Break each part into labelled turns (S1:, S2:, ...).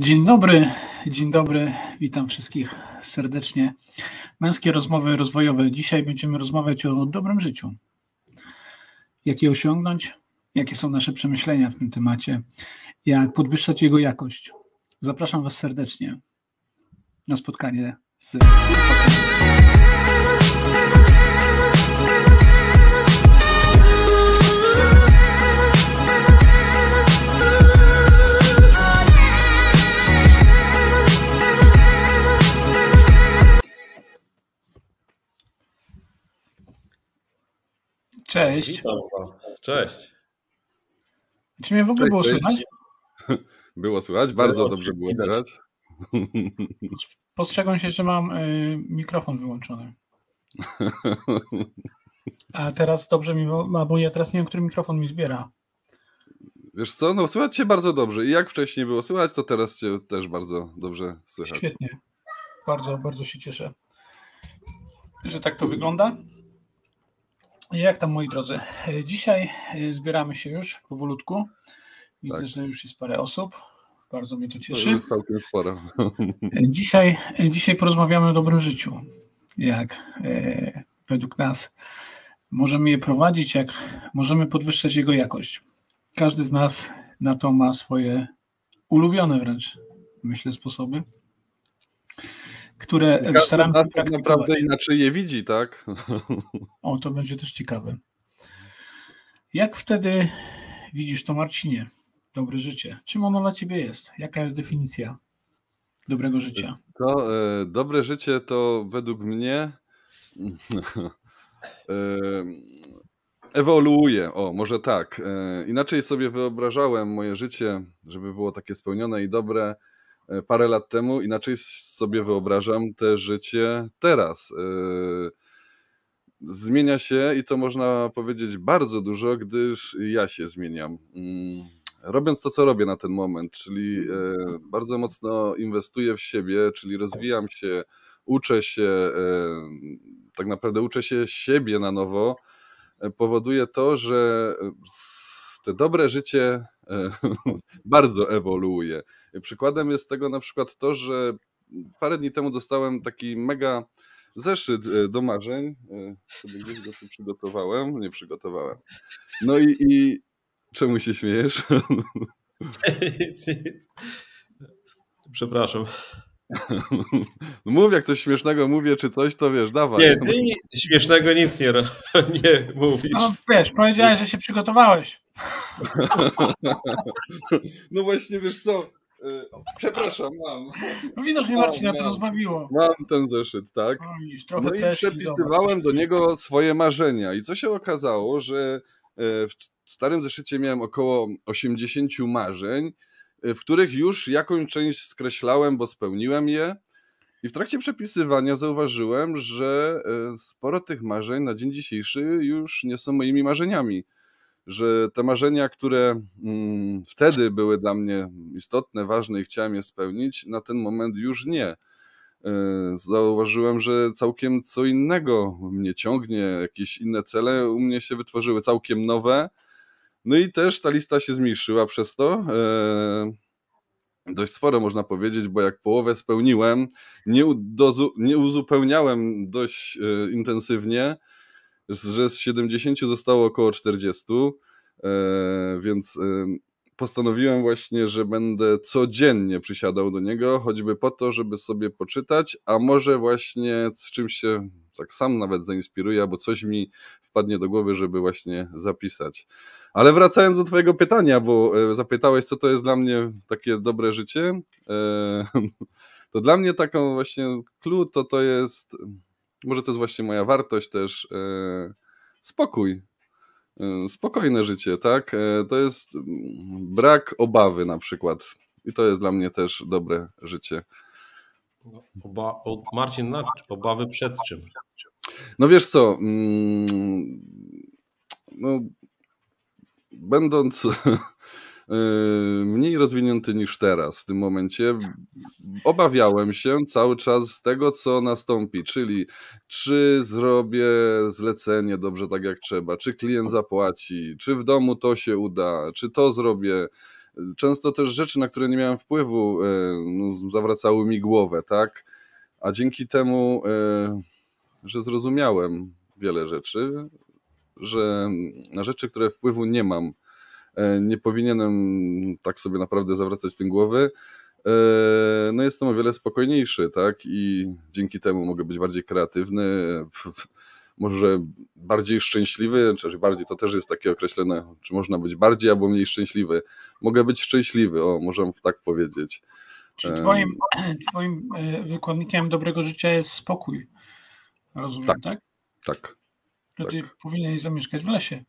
S1: Dzień dobry, dzień dobry, witam wszystkich serdecznie. Męskie rozmowy rozwojowe. Dzisiaj będziemy rozmawiać o dobrym życiu. Jak je osiągnąć, jakie są nasze przemyślenia w tym temacie, jak podwyższać jego jakość. Zapraszam Was serdecznie na spotkanie z. Cześć.
S2: Witam Was. Cześć.
S1: Czy mnie w ogóle
S3: Cześć,
S1: było
S3: cześć.
S1: słychać?
S3: Było słychać? Bardzo
S2: Było,
S3: dobrze było słychać.
S1: Postrzegam się, że mam y, mikrofon wyłączony. A teraz dobrze mi, bo ja teraz nie wiem, który mikrofon mi zbiera.
S3: Wiesz co, no słychać cię bardzo dobrze. I jak wcześniej było słychać, to teraz cię też bardzo dobrze słychać.
S1: Świetnie. Bardzo, bardzo się cieszę, że tak to wygląda. Jak tam, moi drodzy? Dzisiaj y, zbieramy się już powolutku. Widzę,
S3: Tak.
S1: że już jest parę osób. Bardzo mnie to
S3: To
S1: cieszy.
S3: jest całkiem sporo.
S1: Dzisiaj, dzisiaj porozmawiamy o dobrym życiu. Jak e, według nas możemy je prowadzić, jak możemy podwyższać jego jakość. Każdy z nas na to ma swoje ulubione wręcz, myślę, sposoby, które
S3: Każdy
S1: staramy
S3: nas tak naprawdę inaczej je widzi, tak?
S1: O, to będzie też ciekawe. Jak wtedy widzisz to, Marcinie? Dobre życie. Czym ono dla ciebie jest? Jaka jest definicja dobrego życia?
S3: To e, dobre życie to według mnie e, ewoluuje. O, może tak. E, inaczej sobie wyobrażałem moje życie, żeby było takie spełnione i dobre parę lat temu. Inaczej sobie wyobrażam te życie teraz. E, zmienia się i to można powiedzieć bardzo dużo, gdyż ja się zmieniam. Mm, Robiąc to, co robię na ten moment, czyli e, bardzo mocno inwestuję w siebie, czyli rozwijam się, uczę się, e, tak naprawdę uczę się siebie na nowo, e, powoduje to, że te dobre życie e, bardzo ewoluuje. Przykładem jest tego na przykład to, że parę dni temu dostałem taki mega zeszyt e, do marzeń. E, Sobie gdzieś go przygotowałem. Nie przygotowałem. No i, i czemu się śmiejesz?
S2: Przepraszam.
S3: No Mów, jak coś śmiesznego mówię, czy coś, to wiesz, dawaj.
S2: Nie, ty śmiesznego nic nie, ro- nie mówisz.
S1: No wiesz, powiedziałeś, że się przygotowałeś.
S3: No właśnie, wiesz co, e, przepraszam, mam,
S1: No widocznie
S3: O,
S1: Marcina to rozbawiło.
S3: mam ten zeszyt, tak?
S1: O, widzisz, trochę
S3: No i przepisywałem do niego swoje marzenia. I co się okazało, że e, w starym zeszycie miałem około 80 marzeń, w których już jakąś część skreślałem, bo spełniłem je. I w trakcie przepisywania zauważyłem, że e, sporo tych marzeń na dzień dzisiejszy już nie są moimi marzeniami. Że te marzenia, które mm, wtedy były dla mnie istotne, ważne i chciałem je spełnić, na ten moment już nie. E, Zauważyłem, że całkiem co innego mnie ciągnie, jakieś inne cele u mnie się wytworzyły, całkiem nowe. No i też ta lista się zmniejszyła przez to. E, Dość sporo można powiedzieć, bo jak połowę spełniłem, nie, udozu- nie uzupełniałem dość e, intensywnie, że z 70 zostało około 40, e, więc postanowiłem właśnie, że będę codziennie przysiadał do niego, choćby po to, żeby sobie poczytać, a może właśnie z czymś się tak sam nawet zainspiruję, albo coś mi wpadnie do głowy, żeby właśnie zapisać. Ale wracając do Twojego pytania, bo e, zapytałeś, co to jest dla mnie takie dobre życie, e, to dla mnie taką właśnie clue to to jest, może to jest właśnie moja wartość też, e, spokój. Spokojne życie, tak? To jest mm, brak obawy na przykład. I to jest dla mnie też dobre życie.
S2: Oba, o, Marcin, obawy przed czym?
S3: No wiesz co, mm, no, będąc yy, mniej rozwinięty niż teraz w tym momencie, obawiałem się cały czas tego, co nastąpi, czyli czy zrobię zlecenie dobrze tak jak trzeba, czy klient zapłaci, czy w domu to się uda, czy to zrobię. Często też rzeczy, na które nie miałem wpływu, no, zawracały mi głowę, tak? A dzięki temu, że zrozumiałem wiele rzeczy, że na rzeczy, które wpływu nie mam, nie powinienem tak sobie naprawdę zawracać tym głowy, E, no jestem o wiele spokojniejszy, tak? I dzięki temu mogę być bardziej kreatywny, może bardziej szczęśliwy, czy bardziej to też jest takie określone, czy można być bardziej albo mniej szczęśliwy. Mogę być szczęśliwy, o, możemy tak powiedzieć.
S1: Czy twoim, twoim e, wykładnikiem dobrego życia jest spokój? Rozumiem, tak? Tak.
S3: tak.
S1: Że ty tak. powinieneś zamieszkać w lesie.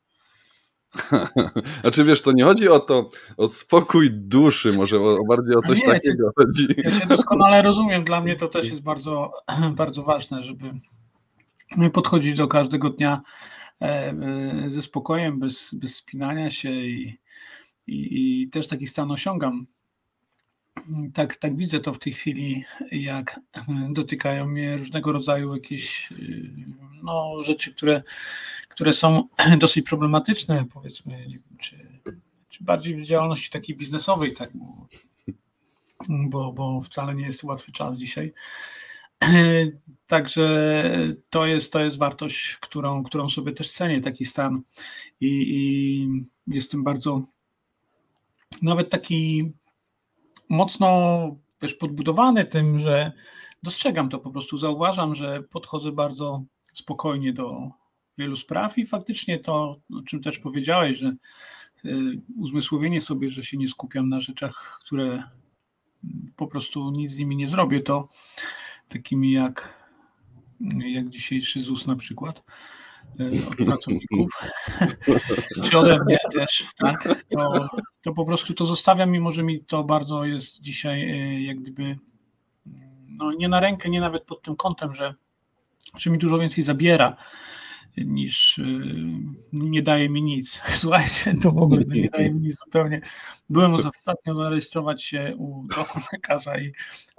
S3: Znaczy wiesz, to nie chodzi o to, o spokój duszy, może o, bardziej o coś nie, takiego chodzi.
S1: Ja się doskonale rozumiem, dla mnie to też jest bardzo, bardzo ważne, żeby podchodzić do każdego dnia e, e, ze spokojem, bez, bez spinania się i, i, i też taki stan osiągam. Tak, tak widzę to w tej chwili, jak dotykają mnie różnego rodzaju jakieś no, rzeczy, które które są dosyć problematyczne, powiedzmy, czy, czy bardziej w działalności takiej biznesowej, tak, bo, bo wcale nie jest łatwy czas dzisiaj. Także to jest, to jest wartość, którą, którą sobie też cenię, taki stan. I, I jestem bardzo nawet taki mocno wiesz, podbudowany tym, że dostrzegam to po prostu, zauważam, że podchodzę bardzo spokojnie do, wielu spraw i faktycznie to, o czym też powiedziałeś, że y, uzmysłowienie sobie, że się nie skupiam na rzeczach, które po prostu nic z nimi nie zrobię, to takimi jak, jak dzisiejszy ZUS na przykład y, od pracowników, czy ode mnie też, tak, to, to po prostu to zostawiam, mimo że mi to bardzo jest dzisiaj y, jak gdyby no nie na rękę, nie nawet pod tym kątem, że, że mi dużo więcej zabiera niż y, nie daje mi nic. Słuchajcie, to w ogóle nie daje mi nic zupełnie. Byłem ostatnio zarejestrować się u lekarza i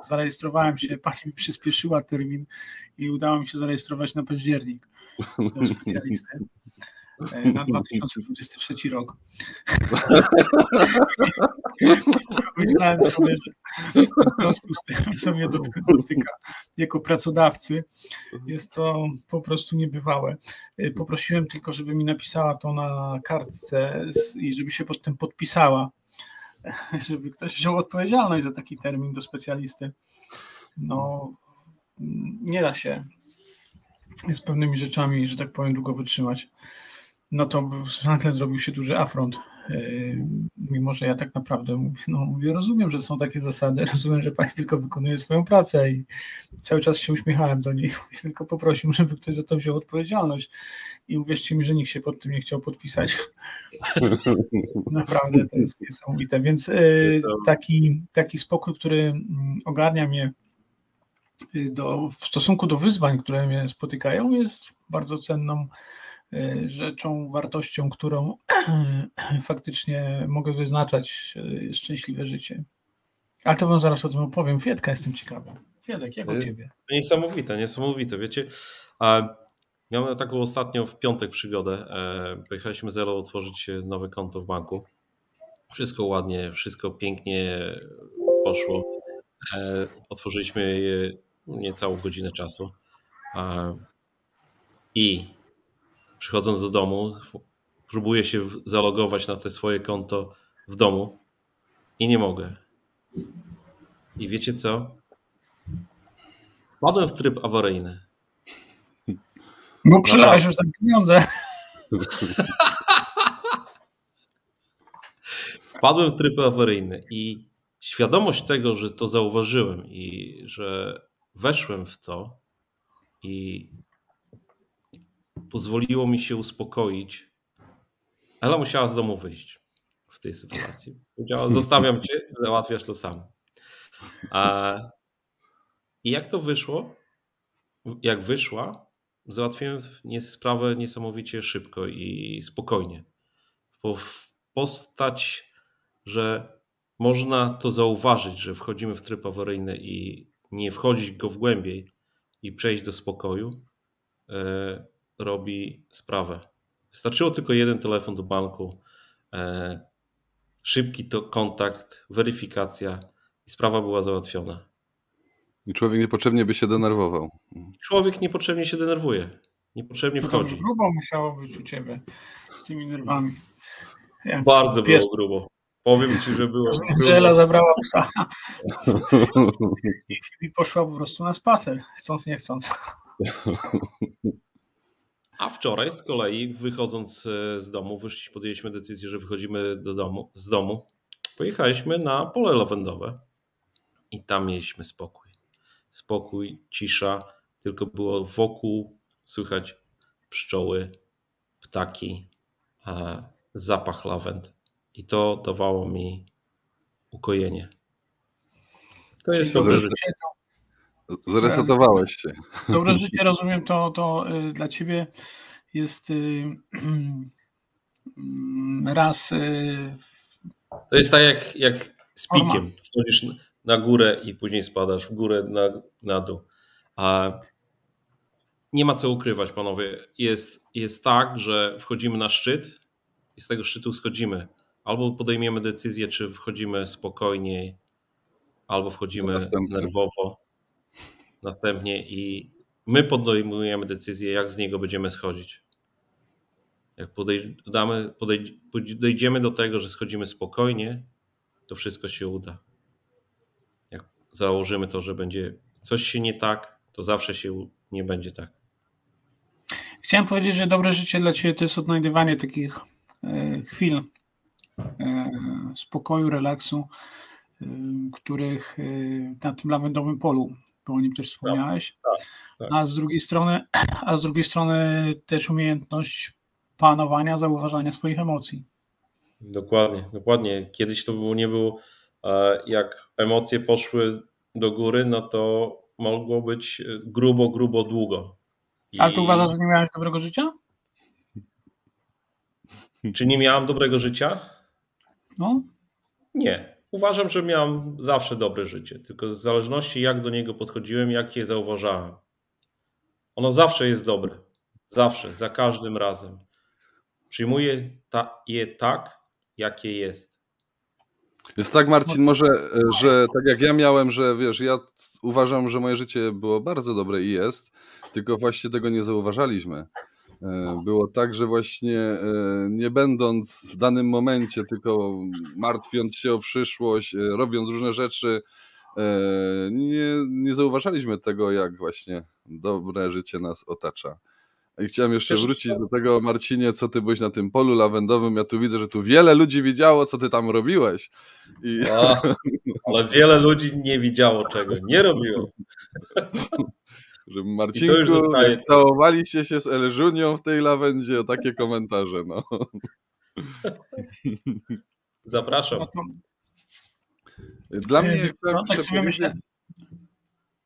S1: zarejestrowałem się, pani mi przyspieszyła termin i udało mi się zarejestrować na październik do specjalisty. E, na 2023 rok. Myślałem sobie, że w związku z tym, co mnie dotyka jako pracodawcy, jest to po prostu niebywałe. E, poprosiłem tylko, żeby mi napisała to na kartce i żeby się pod tym podpisała, żeby ktoś wziął odpowiedzialność za taki termin do specjalisty. No, nie da się z pewnymi rzeczami, że tak powiem, długo wytrzymać no to nagle zrobił się duży afront. E, mimo, że ja tak naprawdę mówię, no, mówię, rozumiem, że są takie zasady, rozumiem, że pani tylko wykonuje swoją pracę i cały czas się uśmiechałem do niej. Mówię, tylko poprosił, żeby ktoś za to wziął odpowiedzialność. I uwierzcie mi, że nikt się pod tym nie chciał podpisać. Naprawdę to jest niesamowite. Więc e, taki, taki spokój, który mm, ogarnia mnie y, do, w stosunku do wyzwań, które mnie spotykają, jest bardzo cenną E, rzeczą, wartością, którą faktycznie mogę wyznaczać e, szczęśliwe życie. Ale to wam zaraz o tym opowiem. Fiedka jestem ciekawy. Fiedek, jak u ciebie?
S2: Niesamowite, niesamowite. Wiecie, miałem taką ostatnią w piątek przygodę. E, pojechaliśmy zero otworzyć nowe konto w banku. Wszystko ładnie, wszystko pięknie poszło. Otworzyliśmy je niecałą godzinę czasu. I przychodząc do domu, próbuję się zalogować na te swoje konto w domu i nie mogę. I wiecie co? Wpadłem w tryb awaryjny.
S1: Bo przelałeś już tam pieniądze.
S2: Wpadłem w tryb awaryjny i świadomość tego, że to zauważyłem i że weszłem w to i pozwoliło mi się uspokoić. Ela musiała z domu wyjść w tej sytuacji. Powiedziała, zostawiam cię, załatwiasz to sam. I jak to wyszło? Jak wyszła, załatwiłem sprawę niesamowicie szybko i spokojnie. Postać, że można to zauważyć, że wchodzimy w tryb awaryjny i nie wchodzić go w głębiej i przejść do spokoju, e, robi sprawę. Wystarczyło tylko jeden telefon do banku, e, szybki to kontakt, weryfikacja i sprawa była załatwiona.
S3: I człowiek niepotrzebnie by się denerwował.
S2: Człowiek niepotrzebnie się denerwuje. Niepotrzebnie wchodzi.
S1: To grubo musiało być u ciebie z tymi nerwami.
S2: Ja, Bardzo wiesz, było grubo. Powiem ci, że było.
S1: Żela zabrała psa. I poszła po prostu na spacer, chcąc nie chcąc.
S2: A wczoraj z kolei, wychodząc e, z domu, wyszliśmy, podjęliśmy decyzję, że wychodzimy do domu, z domu. Pojechaliśmy na pole lawendowe i tam mieliśmy spokój. Spokój, cisza, tylko było wokół słychać pszczoły, ptaki, e, zapach lawend. I to dawało mi ukojenie.
S3: To jest dobre życie. Zresetowałeś się.
S1: Dobre życie, rozumiem, to, to y, dla ciebie jest y, raz. Y,
S2: to jest tak jak, jak z pikiem. Wchodzisz na górę i później spadasz w górę, na, na dół. A nie ma co ukrywać, panowie. Jest, jest tak, że wchodzimy na szczyt i z tego szczytu schodzimy. Albo podejmiemy decyzję, czy wchodzimy spokojniej, albo wchodzimy nerwowo następnie i my podejmujemy decyzję, jak z niego będziemy schodzić. Jak podejdziemy, podejdziemy do tego, że schodzimy spokojnie, to wszystko się uda. Jak założymy to, że będzie coś się nie tak, to zawsze się nie będzie tak.
S1: Chciałem powiedzieć, że dobre życie dla Ciebie to jest odnajdywanie takich e, chwil e, spokoju, relaksu, e, których na tym lawendowym polu bo o nim też wspomniałeś. Tak, tak, tak. A z drugiej strony, a z drugiej strony też umiejętność panowania, zauważania swoich emocji.
S2: Dokładnie, dokładnie. Kiedyś to było, nie było, e, jak emocje poszły do góry, no to mogło być grubo, grubo, długo.
S1: I... Ale tu uważasz, że nie miałeś dobrego życia?
S2: Czy nie miałem dobrego życia?
S1: No.
S2: Nie. Uważam, że miałem zawsze dobre życie, tylko w zależności jak do niego podchodziłem, jak je zauważałem. Ono zawsze jest dobre. Zawsze, za każdym razem. Przyjmuję ta, je tak, jakie jest.
S3: Jest tak, Marcin, może, że tak jak ja miałem, że wiesz, ja uważam, że moje życie było bardzo dobre i jest, tylko właśnie tego nie zauważaliśmy. E, było tak, że właśnie e, nie będąc w danym momencie, tylko martwiąc się o przyszłość, e, robiąc różne rzeczy, nie, nie zauważaliśmy tego, jak właśnie dobre życie nas otacza. I chciałem jeszcze wrócić do tego, Marcinie, co ty byłeś na tym polu lawendowym. Ja tu widzę, że tu wiele ludzi widziało, co ty tam robiłeś.
S2: I... A, ale wiele ludzi nie widziało, czego nie robiłem.
S3: Że Marcinku, jak całowaliście się z Elżunią w tej lawendzie, o takie komentarze, no.
S2: Zapraszam.
S3: Dla mnie... No, tak sobie myślę.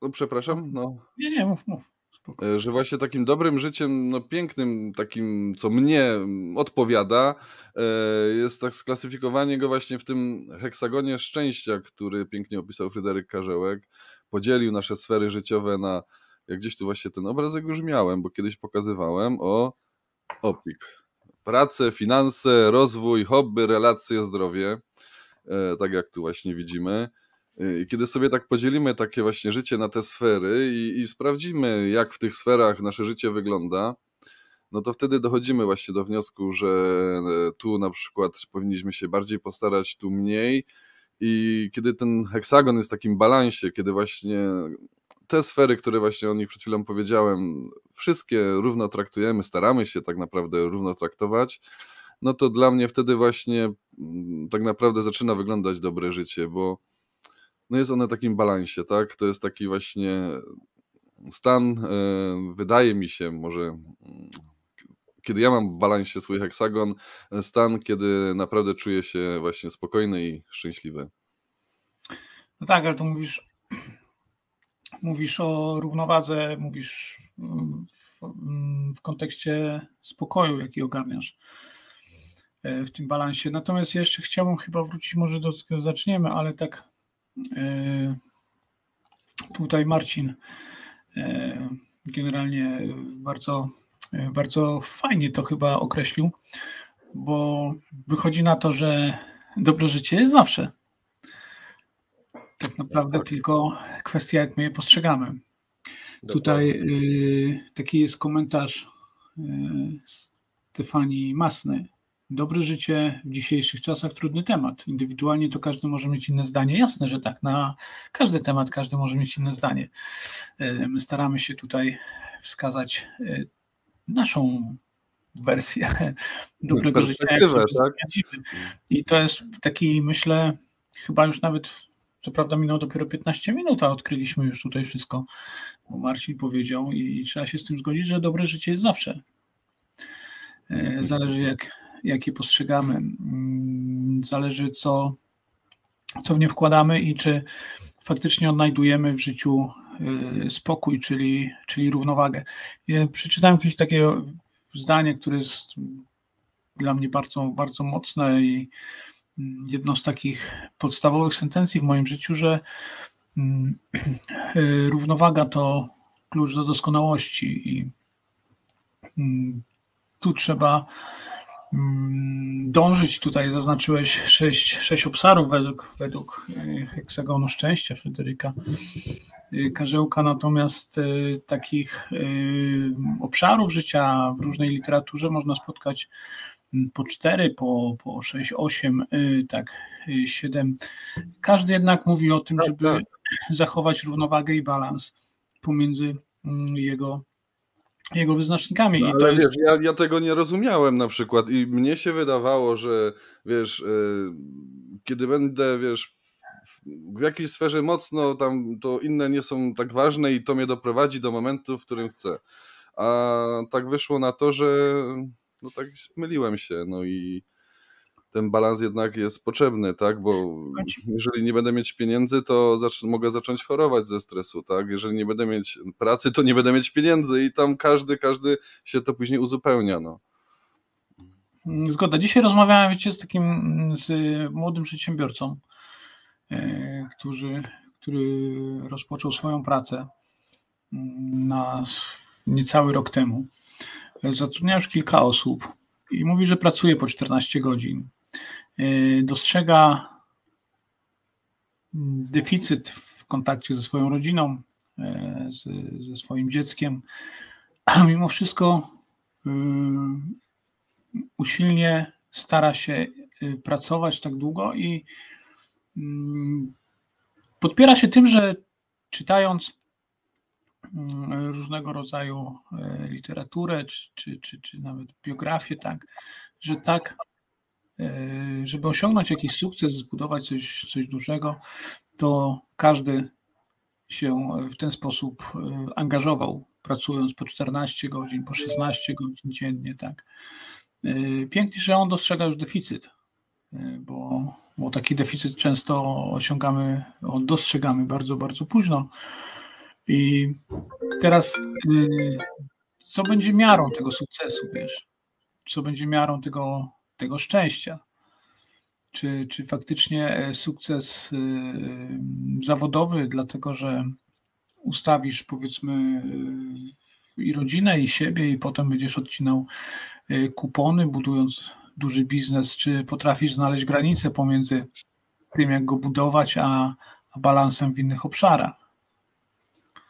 S3: No, przepraszam, no.
S1: Nie, nie, mów, mów.
S3: Spoko. Że właśnie takim dobrym życiem, no pięknym, takim, co mnie odpowiada, e, jest tak sklasyfikowanie go właśnie w tym heksagonie szczęścia, który pięknie opisał Fryderyk Karzełek. Podzielił nasze sfery życiowe na ja gdzieś tu właśnie ten obrazek już miałem, bo kiedyś pokazywałem o OPIK. Pracę, finanse, rozwój, hobby, relacje, zdrowie. E, tak jak tu właśnie widzimy. E, I kiedy sobie tak podzielimy takie właśnie życie na te sfery i, i sprawdzimy, jak w tych sferach nasze życie wygląda, no to wtedy dochodzimy właśnie do wniosku, że e, tu na przykład powinniśmy się bardziej postarać, tu mniej. I kiedy ten heksagon jest w takim balansie, kiedy właśnie te sfery, które właśnie o nich przed chwilą powiedziałem, wszystkie równo traktujemy, staramy się tak naprawdę równo traktować, no to dla mnie wtedy właśnie mm, tak naprawdę zaczyna wyglądać dobre życie, bo no jest one w takim balansie, tak? To jest taki właśnie stan, e, wydaje mi się, może mm, kiedy ja mam w balansie swój heksagon, stan, kiedy naprawdę czuję się właśnie spokojny i szczęśliwy.
S1: No tak, ale to mówisz mówisz o równowadze, mówisz mm, w, mm, w kontekście spokoju, jaki ogarniasz e, w tym balansie. Natomiast jeszcze chciałbym chyba wrócić, może do tego zaczniemy, ale tak e, tutaj Marcin e, generalnie bardzo, bardzo fajnie to chyba określił, bo wychodzi na to, że dobre życie jest zawsze. Tak naprawdę tak. tylko kwestia, jak my je postrzegamy. Dokładnie. Tutaj y, taki jest komentarz y, Stefanii Masny. Dobre życie w dzisiejszych czasach trudny temat. Indywidualnie to każdy może mieć inne zdanie. Jasne, że tak. Na każdy temat każdy może mieć inne zdanie. Y, my staramy się tutaj wskazać y, naszą wersję dobrego życia. Tak? I to jest taki, myślę, chyba już nawet, co prawda minęło dopiero 15 minut, a odkryliśmy już tutaj wszystko, bo Marcin powiedział i trzeba się z tym zgodzić, że dobre życie jest zawsze. E, zależy jak, jak je postrzegamy, mm, zależy co, co w nie wkładamy i czy faktycznie odnajdujemy w życiu e, spokój, czyli, czyli równowagę. Ja przeczytałem kiedyś takiego zdanie, które jest dla mnie bardzo, bardzo mocne i mm, jedno z takich podstawowych sentencji w moim życiu, że mm, równowaga to klucz do doskonałości i mm, tu trzeba dążyć. Tutaj zaznaczyłeś sześć, sześć obszarów według, według e, heksagonu szczęścia Fryderyka Y, Karzełka, natomiast y, takich y, obszarów życia w różnej literaturze można spotkać po cztery, po, po sześć, osiem, tak, siedem. Każdy jednak mówi o tym, tak, żeby tak. zachować równowagę i balans pomiędzy mm, jego jego wyznacznikami.
S3: No, ale jest... wiesz, ja, ja, tego nie rozumiałem na przykład i mnie się wydawało, że wiesz, kiedy będę, wiesz, w jakiejś sferze mocno tam to inne nie są tak ważne i to mnie doprowadzi do momentu, w którym chcę. A tak wyszło na to, że no tak myliłem się, no i ten balans jednak jest potrzebny, tak, bo jeżeli nie będę mieć pieniędzy, to zacz mogę zacząć chorować ze stresu, tak, jeżeli nie będę mieć pracy, to nie będę mieć pieniędzy i tam każdy, każdy się to później uzupełnia, no.
S1: Zgoda. Dzisiaj rozmawiałem, wiecie, z takim z młodym przedsiębiorcą, E, który, który rozpoczął swoją pracę mm, na niecały rok temu. Zatrudnia już kilka osób i mówi, że pracuje po 14 godzin. E, dostrzega deficyt w kontakcie ze swoją rodziną, e, ze swoim dzieckiem, a mimo wszystko usilnie stara się pracować tak długo i Mm, podpiera się tym, że czytając różnego rodzaju e, literaturę, czy, czy, czy, czy nawet biografię, tak, że tak, e, żeby osiągnąć jakiś sukces, zbudować coś, coś dużego, to każdy się w ten sposób e, angażował, pracując po 14 godzin, po 16 godzin dziennie, tak. Pięknie, że on dostrzega już deficyt bo, bo taki deficyt często osiągamy, dostrzegamy bardzo, bardzo późno. I teraz y, co będzie miarą tego sukcesu, wiesz? Co będzie miarą tego, tego szczęścia? Czy, czy faktycznie e, sukces y, zawodowy, dlatego że ustawisz powiedzmy y, i rodzinę, i siebie, i potem będziesz odcinał kupony, budując duży biznes, czy potrafisz znaleźć granicę pomiędzy tym, jak go budować, a, a balansem w innych obszarach?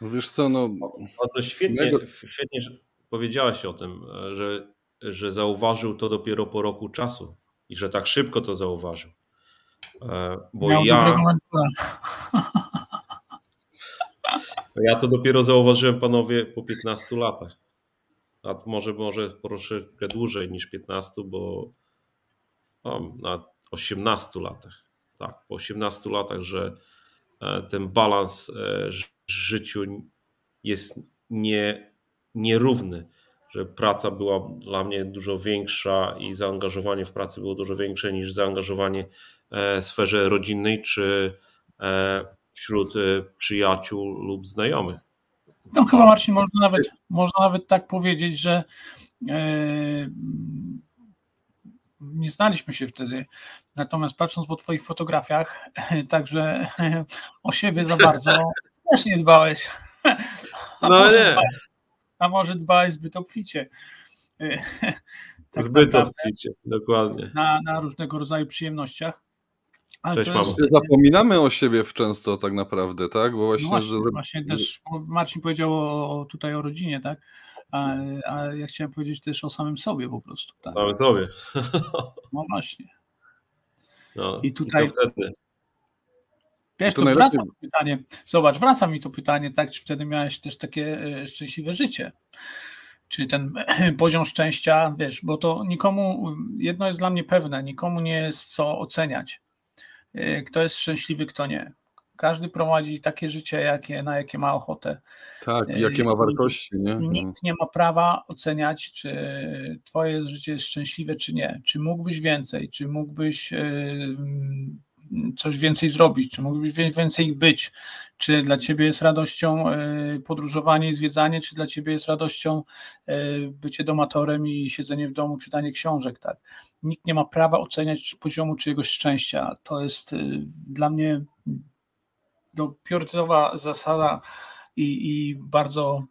S3: No wiesz co, no...
S2: no to świetnie, świetnie że powiedziałaś o tym, że, że zauważył to dopiero po roku czasu i że tak szybko to zauważył. E, bo Miał ja... Ja to dopiero zauważyłem, panowie, po 15 latach a może, może troszeczkę dłużej niż 15, bo no, na 18 latach. Tak, po 18 latach, że e, ten balans e, życiu jest nie, nierówny, że praca była dla mnie dużo większa i zaangażowanie w pracy było dużo większe niż zaangażowanie e, w sferze rodzinnej czy wśród przyjaciół lub znajomych.
S1: No chyba Marcin, można nawet, można nawet tak powiedzieć, że e, nie znaliśmy się wtedy. Natomiast patrząc po Twoich fotografiach, także o siebie za bardzo też nie dbałeś. A no może nie. Dbałeś, a może dbałeś zbyt obficie.
S2: tak zbyt obficie, dokładnie.
S1: Na, na różnego rodzaju przyjemnościach.
S2: Cześć, mamo.
S3: Zapominamy o siebie w często tak naprawdę, tak? Bo właśnie,
S1: no właśnie,
S3: że...
S1: właśnie też Marcin powiedział o, tutaj o rodzinie, tak? A, a ja chciałem powiedzieć też o samym sobie po prostu. Tak?
S2: Samym sobie.
S1: No właśnie.
S2: No, I tutaj. I?
S1: Wiesz, to, to wraca mi pytanie. Zobacz, wraca mi to pytanie, tak? Czy wtedy miałeś też takie e, szczęśliwe życie? Czy ten poziom szczęścia, wiesz, bo to nikomu, jedno jest dla mnie pewne, nikomu nie jest co oceniać. E, kto jest szczęśliwy, kto nie. Każdy prowadzi takie życie, jakie, na jakie ma ochotę.
S3: Tak, jakie ma wartości. Nie?
S1: Nikt no. nie ma prawa oceniać, czy Twoje życie jest szczęśliwe, czy nie. Czy mógłbyś więcej, czy mógłbyś e, coś więcej zrobić, czy mógłbyś więcej być, czy dla ciebie jest radością e, podróżowanie i zwiedzanie, czy dla ciebie jest radością e, bycie domatorem i siedzenie w domu, czytanie książek, tak. Nikt nie ma prawa oceniać poziomu czyjegoś szczęścia. To jest e, dla mnie no, priorytetowa zasada i, i bardzo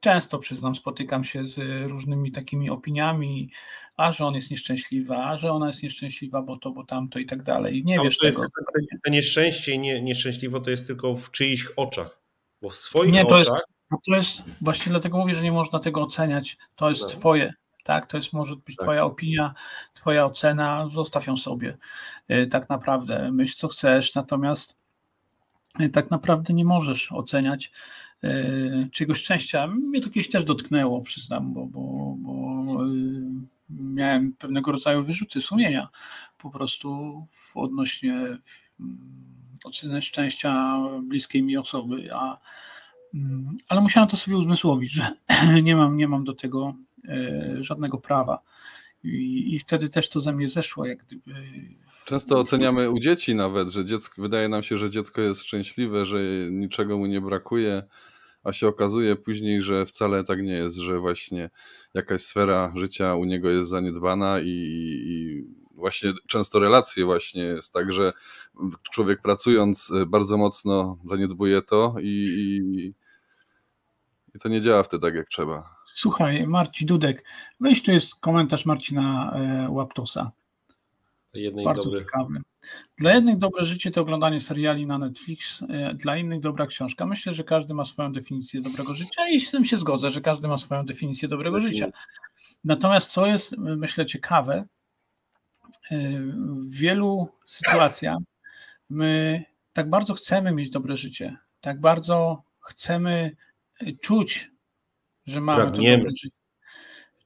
S1: często, przyznam, spotykam się z różnymi takimi opiniami, a że on jest nieszczęśliwy, a że ona jest nieszczęśliwa, bo to, bo tamto i tak dalej. Nie wiesz to tego. Jest,
S2: to nieszczęście i nie, nieszczęśliwo to jest tylko w czyichś oczach, bo w swoich nie, to oczach...
S1: Jest, to jest, właśnie dlatego mówię, że nie można tego oceniać, to jest no. twoje, tak, to jest może być tak. twoja opinia, twoja ocena, zostaw ją sobie, y, tak naprawdę, myśl co chcesz, natomiast y, tak naprawdę nie możesz oceniać czegoś szczęścia. Mnie to kiedyś też dotknęło, przyznam, bo, bo, bo e, miałem pewnego rodzaju wyrzuty sumienia po prostu odnośnie mm, oceny szczęścia bliskiej mi osoby, a, mm, ale musiałem to sobie uzmysłowić, że nie mam, nie mam do tego e, żadnego prawa. I, I, wtedy też to ze mnie zeszło, jak gdyby.
S3: Często oceniamy u dzieci nawet, że dziecko, wydaje nam się, że dziecko jest szczęśliwe, że niczego mu nie brakuje, a się okazuje później, że wcale tak nie jest, że właśnie jakaś sfera życia u niego jest zaniedbana i, i właśnie często relacje właśnie jest tak, że człowiek pracując bardzo mocno zaniedbuje to i, i, i to nie działa wtedy tak, jak trzeba.
S1: Słuchaj, Marcin Dudek, weź tu jest komentarz Marcina e, Łaptosa.
S2: Jednej Bardzo
S1: dobry. ciekawy. Dla jednych dobre życie to oglądanie seriali na Netflix, e, dla innych dobra książka. Myślę, że każdy ma swoją definicję dobrego życia i z tym się zgodzę, że każdy ma swoją definicję dobrego życia. Natomiast co jest, myślę, ciekawe, e, w wielu sytuacjach my tak bardzo chcemy mieć dobre życie, tak bardzo chcemy czuć, że mamy Pragniemy. to dobre życie.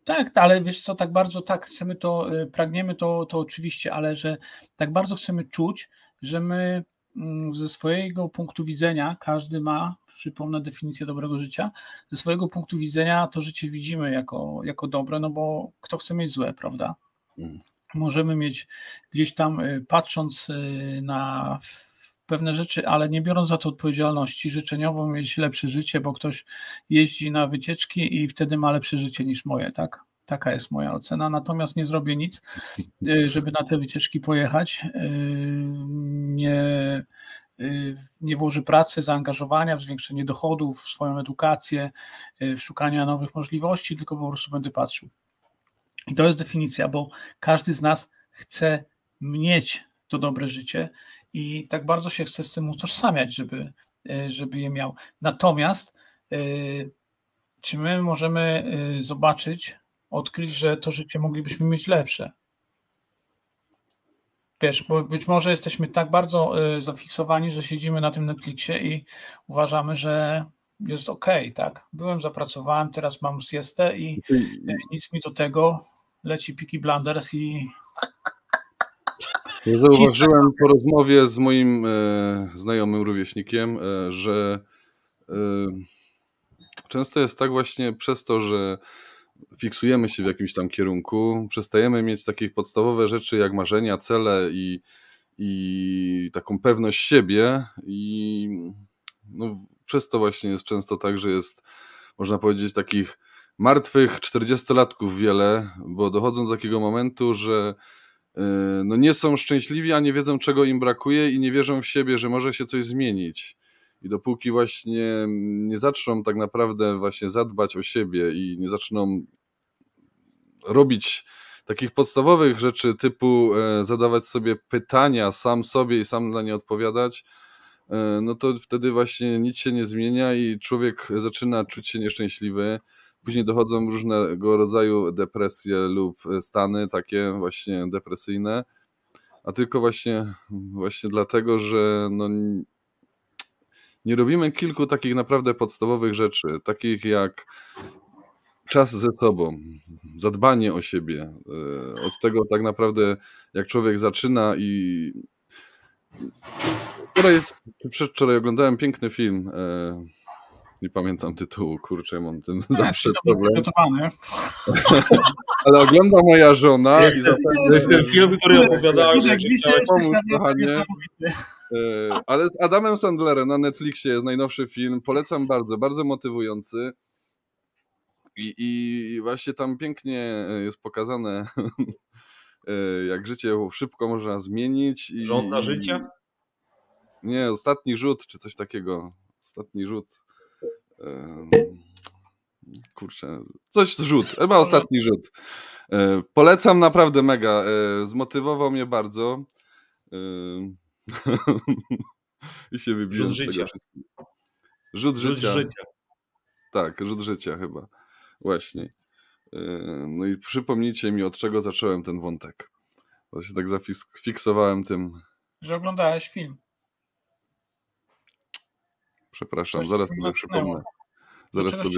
S1: Tak, ale wiesz co, tak bardzo tak chcemy to, y, pragniemy to, to oczywiście, ale że tak bardzo chcemy czuć, że my mm, ze swojego punktu widzenia, każdy ma, przypomnę definicję dobrego życia, ze swojego punktu widzenia to życie widzimy jako, jako dobre, no bo kto chce mieć złe, prawda? Mm. Możemy mieć gdzieś tam, y, patrząc y, na pewne rzeczy, ale nie biorąc za to odpowiedzialności, życzeniowo mieć lepsze życie, bo ktoś jeździ na wycieczki i wtedy ma lepsze życie niż moje, tak? Taka jest moja ocena. Natomiast nie zrobię nic, y, żeby na te wycieczki pojechać. Y, nie, y, nie włoży pracy, zaangażowania w zwiększenie dochodów, w swoją edukację, w szukania nowych możliwości, tylko po prostu będę patrzył. I to jest definicja, bo każdy z nas chce mieć to dobre życie i tak bardzo się chce z tym utożsamiać, żeby, e, żeby je miał. Natomiast e, czy my możemy e, zobaczyć, odkryć, że to życie moglibyśmy mieć lepsze? Wiesz, bo być może jesteśmy tak bardzo zafiksowani, że siedzimy na tym Netflixie i uważamy, że jest ok, tak? Byłem, zapracowałem, teraz mam siestę i nic mi do tego, leci Piki Blunders i
S3: ja zauważyłem po rozmowie z moim e, znajomym rówieśnikiem, e, że e, często jest tak właśnie przez to, że fiksujemy się w jakimś tam kierunku, przestajemy mieć takie podstawowe rzeczy jak marzenia, cele i, i taką pewność siebie i no, przez to właśnie jest często tak, że jest można powiedzieć takich martwych 40-latków wiele, bo dochodzą do takiego momentu, że no nie są szczęśliwi, a nie wiedzą czego im brakuje i nie wierzą w siebie, że może się coś zmienić. I dopóki właśnie nie zaczną tak naprawdę właśnie zadbać o siebie i nie zaczną robić takich podstawowych rzeczy typu e, zadawać sobie pytania sam sobie i sam na nie odpowiadać, e, no to wtedy właśnie nic się nie zmienia i człowiek zaczyna czuć się nieszczęśliwy. Później dochodzą różnego rodzaju depresje lub stany takie właśnie depresyjne, a tylko właśnie, właśnie dlatego, że no nie robimy kilku takich naprawdę podstawowych rzeczy, takich jak czas ze sobą, zadbanie o siebie. E, od tego tak naprawdę, jak człowiek zaczyna i. Wczoraj, przedwczoraj oglądałem piękny film. E, nie pamiętam tytułu, kurczę, mam ten
S1: ja, zawsze problem.
S3: Ale ogląda moja żona i
S2: To jest ten film, który opowiadałem, że chciałeś
S3: pomóc, kochanie. E, ale z Adamem Sandlerem na Netflixie jest najnowszy film. Polecam bardzo, bardzo motywujący. I, I właśnie tam pięknie jest pokazane, e, jak życie szybko można zmienić. I,
S2: Rządza życia?
S3: Nie, ostatni rzut, czy coś takiego. Ostatni rzut. Kurczę, coś rzut, chyba ostatni rzut. E, polecam naprawdę mega. Zmotywował mnie bardzo. I się wybiłem rzut z życia. Rzut, rzut życia. życia. Tak, rzut życia chyba. Właśnie. No i przypomnijcie mi, od czego zacząłem ten wątek. Bo się tak zafiksowałem tym.
S1: Że oglądałeś film.
S3: Przepraszam, Coś zaraz sobie przypomnę. Zaraz sobie.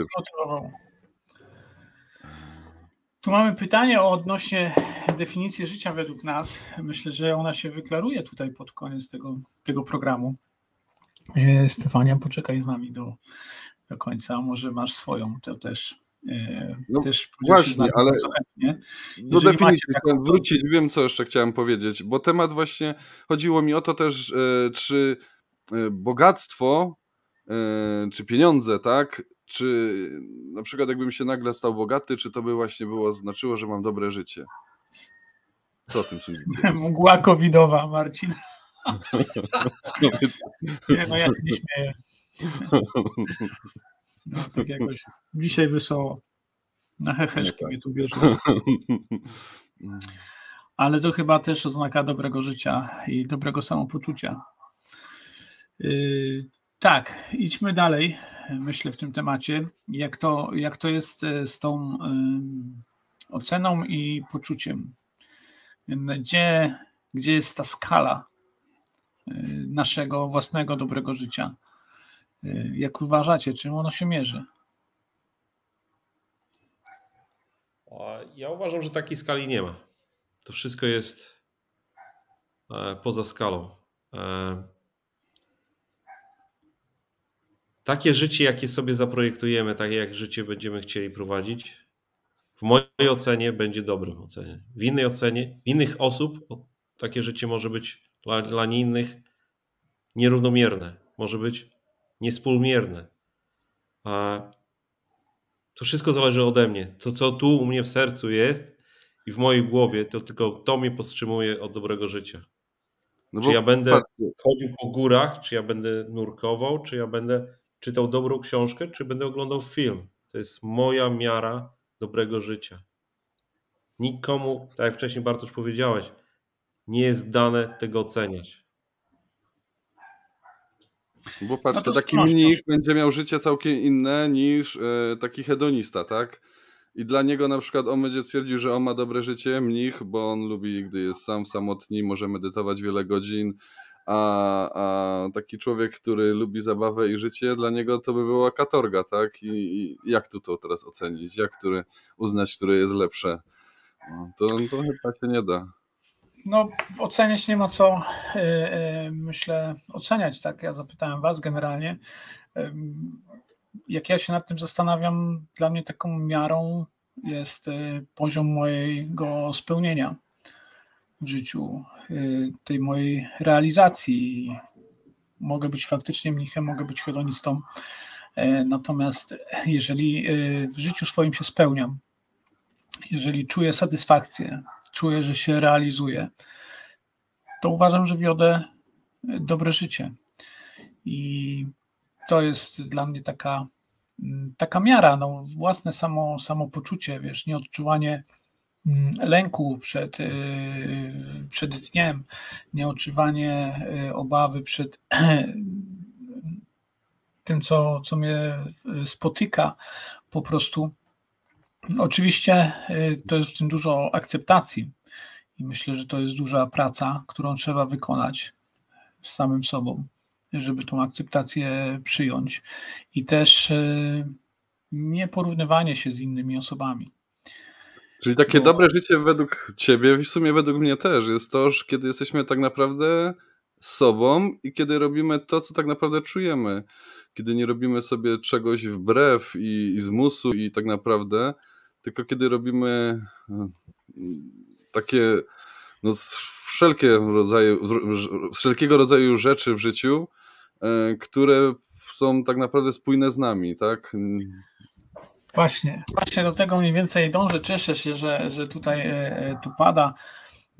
S1: Tu mamy pytanie o odnośnie definicji życia według nas. Myślę, że ona się wyklaruje tutaj pod koniec tego, tego programu. E, Stefania, poczekaj z nami do, do końca. Może masz swoją, to też.
S3: E, no też właśnie, ale do definicji chciałem wrócić, wiem co jeszcze chciałem powiedzieć, bo temat właśnie, chodziło mi o to też, e, czy bogactwo, czy pieniądze, tak, czy na przykład jakbym się nagle stał bogaty, czy to by właśnie było, znaczyło, że mam dobre życie? Co o tym sądzicie?
S1: Mgła covidowa, Marcin. nie, no ja się nie śmieję. No, tak jakoś dzisiaj wesoło. Na heheszki mnie tu bierze. Ale to chyba też oznaka dobrego życia i dobrego samopoczucia. Yy, tak, idźmy dalej myślę, w tym temacie. Jak to, jak to jest e, z tą oceną i poczuciem? Gdzie, gdzie jest ta skala e, naszego własnego dobrego życia? E, jak uważacie, czym ono się mierzy?
S2: Ja uważam, że takiej skali nie ma. To wszystko jest poza skalą takie życie, jakie sobie zaprojektujemy, takie jak życie będziemy chcieli prowadzić, w mojej ocenie będzie dobrym ocenie. W innej ocenie, innych osób takie życie może być dla, dla innych nierównomierne, może być niespółmierne. A to wszystko zależy ode mnie. To, co tu u mnie w sercu jest i w mojej głowie, to tylko to mnie powstrzymuje od dobrego życia. No czy ja będę chodził po górach, czy ja będę nurkował, czy ja będę czytał dobrą książkę, czy będę oglądał film. To jest moja miara dobrego życia. Nikomu, tak jak wcześniej Bartosz powiedziałeś, nie jest dane tego oceniać.
S3: Bo patrz, no to, to taki mnich będzie miał życie całkiem inne niż e, taki hedonista, tak? I dla niego na przykład on będzie twierdził, że on ma dobre życie, mnich, bo on lubi, gdy jest sam, samotni, może medytować wiele godzin, a, a taki człowiek, który lubi zabawę i życie, dla niego to by była katorga, tak? I, i jak tu to teraz ocenić? Jak który uznać, które jest lepsze? No, to, to chyba się nie da.
S1: No, oceniać nie ma co, yy, yy, myślę, oceniać, tak? Ja zapytałem Was generalnie. Yy, jak ja się nad tym zastanawiam, dla mnie taką miarą jest y, poziom mojego spełnienia w życiu, y, tej mojej realizacji. Mogę być faktycznie mnichem, mogę być hedonistą, y, natomiast jeżeli y, w życiu swoim się spełniam, jeżeli czuję satysfakcję, czuję, że się realizuję, to uważam, że wiodę dobre życie. I to jest dla mnie taka, mm, taka miara, no, własne samo, samopoczucie, wiesz, nieodczuwanie mm, lęku przed, przed dniem, nieodczuwanie obawy przed tym, co, co mnie spotyka, po prostu. Oczywiście to jest w tym dużo akceptacji i myślę, że to jest duża praca, którą trzeba wykonać z samym sobą, żeby tą akceptację przyjąć i też nie porównywanie się z innymi osobami.
S3: Czyli takie Bo... dobre życie według ciebie, w sumie według mnie też, jest to, że kiedy jesteśmy tak naprawdę sobą i kiedy robimy to, co tak naprawdę czujemy. Kiedy nie robimy sobie czegoś wbrew i, i z musu i tak naprawdę, tylko kiedy robimy mm, takie no, wszelkie rodzaje, wszelkiego rodzaju rzeczy w życiu, e, które są tak naprawdę spójne z nami, tak?
S1: Właśnie, właśnie do tego mniej więcej dążę. Cieszę się, że, że tutaj e, e, tu pada.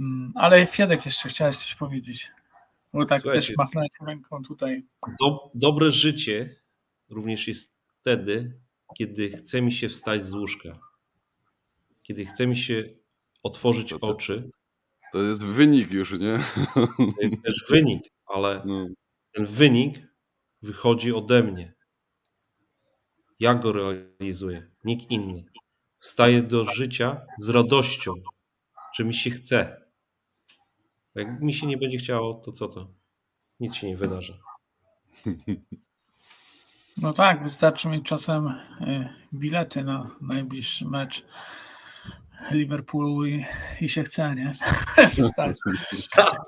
S1: Mm, ale Fiedek jeszcze chciałeś coś powiedzieć. Bo tak Słuchajcie, też machnąć ręką tutaj.
S2: Do, dobre życie również jest wtedy, kiedy chce mi się wstać z łóżka. Kiedy chce mi się otworzyć to, oczy.
S3: To jest wynik już, nie?
S2: To jest też wynik, ale no. ten wynik wychodzi ode mnie. Ja go realizuję, nikt inny. Wstaję do życia z radością, że mi się chce. Jak mi się nie będzie chciało, to co to? Nic się nie wydarzy.
S1: No tak, wystarczy mieć czasem y, bilety na najbliższy mecz Liverpoolu i, i się chce, nie?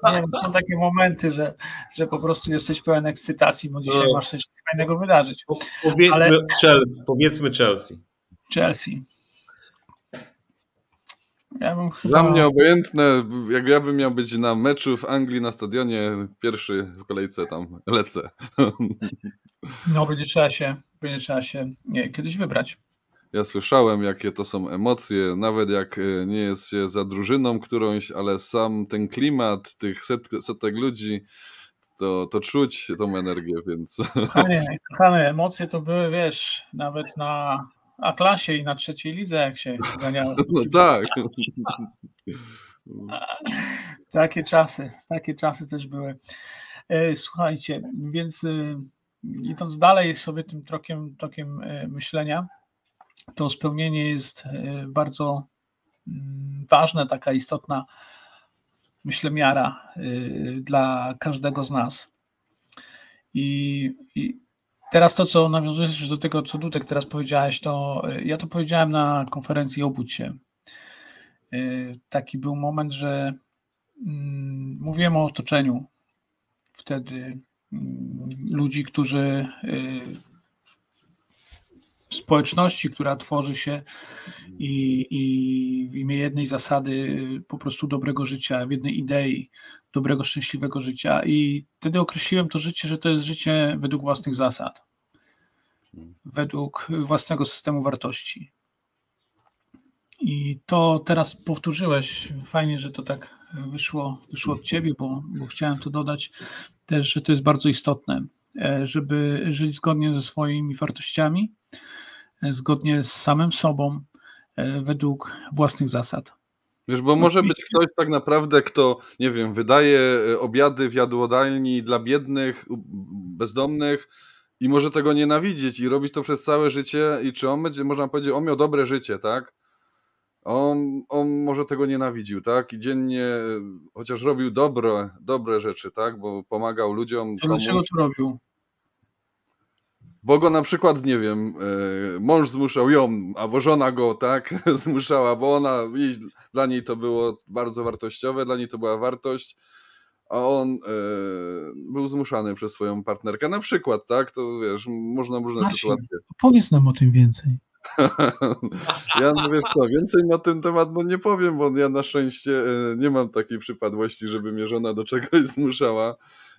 S1: nie wiem, są takie momenty, że, że po prostu jesteś pełen ekscytacji, bo dzisiaj no. masz coś fajnego wydarzyć.
S2: Powiedzmy, Ale... Chelsea, powiedzmy Chelsea.
S1: Chelsea.
S3: Ja bym chyba... Dla mnie obojętne, jak ja bym miał być na meczu w Anglii na stadionie, pierwszy w kolejce tam lecę.
S1: No, będzie trzeba się, będzie trzeba się nie, kiedyś wybrać.
S3: Ja słyszałem, jakie to są emocje, nawet jak e, nie jest się za drużyną którąś, ale sam ten klimat tych set, setek ludzi, to, to czuć tą energię, więc...
S1: Kochanie, kochane, emocje to były, wiesz, nawet na A-klasie i na trzeciej lidze, jak się ganiało.
S3: No tak.
S1: takie czasy, takie czasy też były. E, słuchajcie, więc e, idąc dalej sobie tym trokiem, tokiem myślenia, to spełnienie jest e, bardzo mm, ważne, taka istotna, myślę, miara e, dla każdego z nas. I, i teraz to, co nawiązujesz do tego, co Dudek teraz powiedziałeś, to e, ja to powiedziałem na konferencji Obudź się. Taki był moment, że mm, mówiłem o otoczeniu wtedy mm, ludzi, którzy społeczności, która tworzy się i, i w imię jednej zasady po prostu dobrego życia, w jednej idei dobrego, szczęśliwego życia. I wtedy określiłem to życie, że to jest życie według własnych zasad, według własnego systemu wartości. I to teraz powtórzyłeś. Fajnie, że to tak wyszło, wyszło od ciebie, bo, bo chciałem to dodać też, że to jest bardzo istotne, e, żeby żyć zgodnie ze swoimi wartościami, zgodnie z samym sobą, e, według własnych zasad.
S3: Wiesz, bo może być ktoś tak naprawdę, kto, nie wiem, wydaje e, obiady w jadłodalni dla biednych, bezdomnych i może tego nienawidzieć i robić to przez całe życie i czy on będzie, można powiedzieć, on miał dobre życie, tak? On, on może tego nienawidził, tak? I dziennie, e, chociaż robił dobre, dobre rzeczy, tak? Bo pomagał ludziom.
S1: To dlaczego to robił?
S3: Bo go na przykład, nie wiem, e, mąż zmuszał ją, albo żona go, tak, zmuszała, bo ona, dla niej to było bardzo wartościowe, dla niej to była wartość, a on e, był zmuszany przez swoją partnerkę. Na przykład, tak, to wiesz, można różne Właśnie, sytuacje.
S1: Powiedz nam o tym więcej.
S3: ja, no wiesz co, więcej na ten temat no nie powiem, bo ja na szczęście e, nie mam takiej przypadłości, żeby mnie żona do czegoś zmuszała.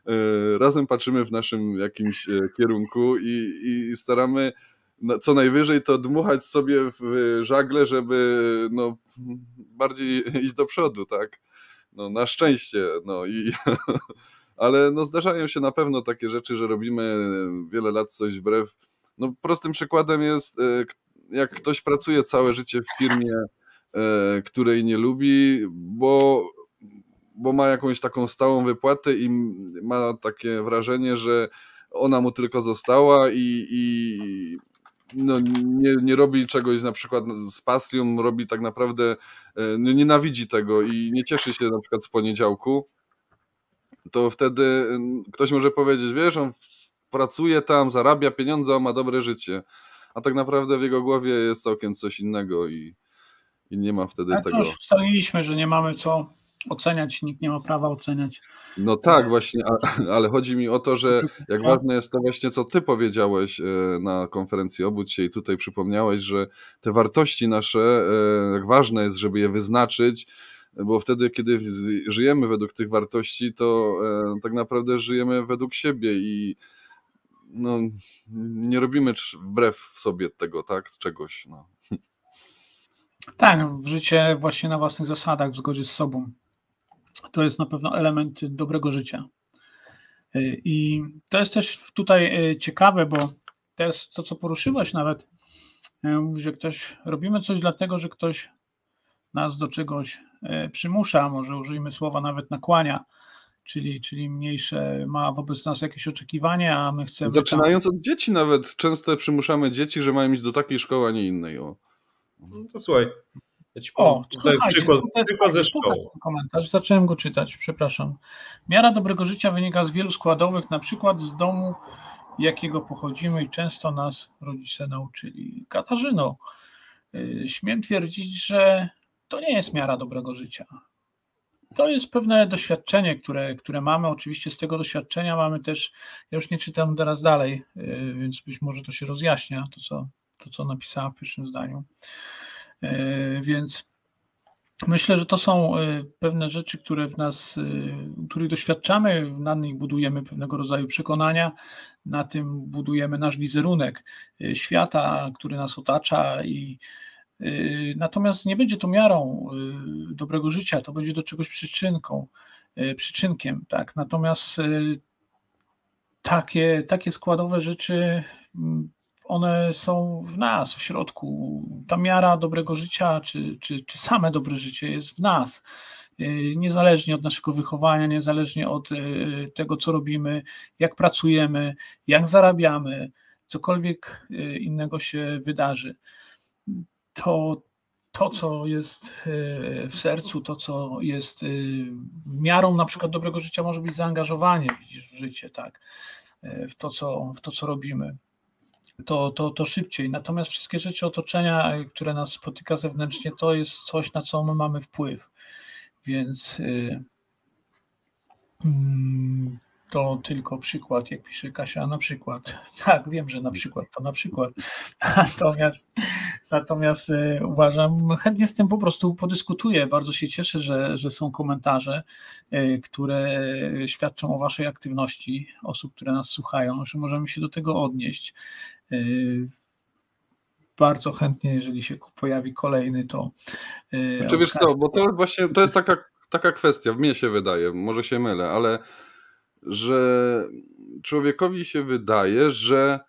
S3: E, razem patrzymy w naszym jakimś e, kierunku i, i staramy co najwyżej to dmuchać sobie w żagle, żeby no, bardziej iść do przodu, tak? No, na szczęście, no i ale no, zdarzają się na pewno takie rzeczy, że robimy wiele lat coś wbrew. No, prostym przykładem jest, e, jak ktoś pracuje całe życie w firmie której nie lubi, bo, bo ma jakąś taką stałą wypłatę i ma takie wrażenie, że ona mu tylko została i, i no, nie, nie robi czegoś na przykład z pasją, robi tak naprawdę, e, nienawidzi tego i nie cieszy się na przykład z poniedziałku, to wtedy ktoś może powiedzieć, wiesz, on pracuje tam, zarabia pieniądze, on ma dobre życie, a tak naprawdę w jego głowie jest całkiem coś innego i, i nie ma wtedy
S1: Ale
S3: tego.
S1: już ustaliliśmy, że nie mamy co oceniać, nikt nie ma prawa oceniać.
S3: No tak, właśnie, ale chodzi mi o to, że jak ważne jest to właśnie, co ty powiedziałeś e, na konferencji Obudź się i tutaj przypomniałeś, że te wartości nasze, e, jak ważne jest, żeby je wyznaczyć, bo wtedy, kiedy żyjemy według tych wartości, to e, tak naprawdę żyjemy według siebie i no, nie robimy wbrew sobie tego, tak, czegoś. No.
S1: Tak, w życie właśnie na własnych zasadach, w zgodzie z sobą. To jest na pewno element dobrego życia. I to jest też tutaj ciekawe, bo to jest to, co poruszyłeś nawet, że ktoś, robimy coś dlatego, że ktoś nas do czegoś przymusza, może użyjmy słowa nawet nakłania, czyli, czyli mniejsze ma wobec nas jakieś oczekiwania, a my chcemy.
S3: Zaczynając tam... od dzieci, nawet często przymuszamy dzieci, że mają iść do takiej szkoły, a nie innej. O.
S2: No to słuchaj. Ja ci o, tutaj przykład, przykład ze szkoły.
S1: Komentarz, zacząłem go czytać, przepraszam. Miara dobrego życia wynika z wielu składowych, na przykład z domu, jakiego pochodzimy i często nas rodzice nauczyli. Katarzyno, y, śmiem twierdzić, że to nie jest miara dobrego życia to jest pewne doświadczenie, które, które mamy. Oczywiście z tego doświadczenia mamy też, ja już nie czytam teraz dalej, y, więc być może to się rozjaśnia, to co, to, co napisałam w pierwszym zdaniu. Y, więc myślę, że to są y, pewne rzeczy, które w nas, których doświadczamy, na nich budujemy pewnego rodzaju przekonania, na tym budujemy nasz wizerunek świata, który nas otacza i natomiast nie będzie to miarą dobrego życia, to będzie do czegoś przyczynką, przyczynkiem, tak. Natomiast takie, takie składowe rzeczy, mm, one są w nas, w środku. Ta miara dobrego życia, czy, czy, czy same dobre życie jest w nas. Niezależnie od naszego wychowania, niezależnie od tego, co robimy, jak pracujemy, jak zarabiamy, cokolwiek innego się wydarzy to, to, co jest w sercu, to, co jest miarą na przykład dobrego życia, może być zaangażowanie widzisz, w życie, tak, w to, co, w to, co robimy. To, to, to szybciej. Natomiast wszystkie rzeczy otoczenia, które nas spotyka zewnętrznie, to jest coś, na co my mamy wpływ. Więc. Yy, yy, to tylko przykład, jak pisze Kasia, na przykład. Tak, wiem, że na przykład to na przykład. Natomiast, natomiast e, uważam, chętnie z tym po prostu podyskutuję. Bardzo się cieszę, że, że są komentarze, e, które świadczą o Waszej aktywności, osób, które nas słuchają, że możemy się do tego odnieść. E, bardzo chętnie, jeżeli się pojawi kolejny, to.
S3: Czy wiesz co, bo to właśnie to jest taka, taka kwestia, mnie się wydaje, może się mylę, ale że człowiekowi się wydaje, że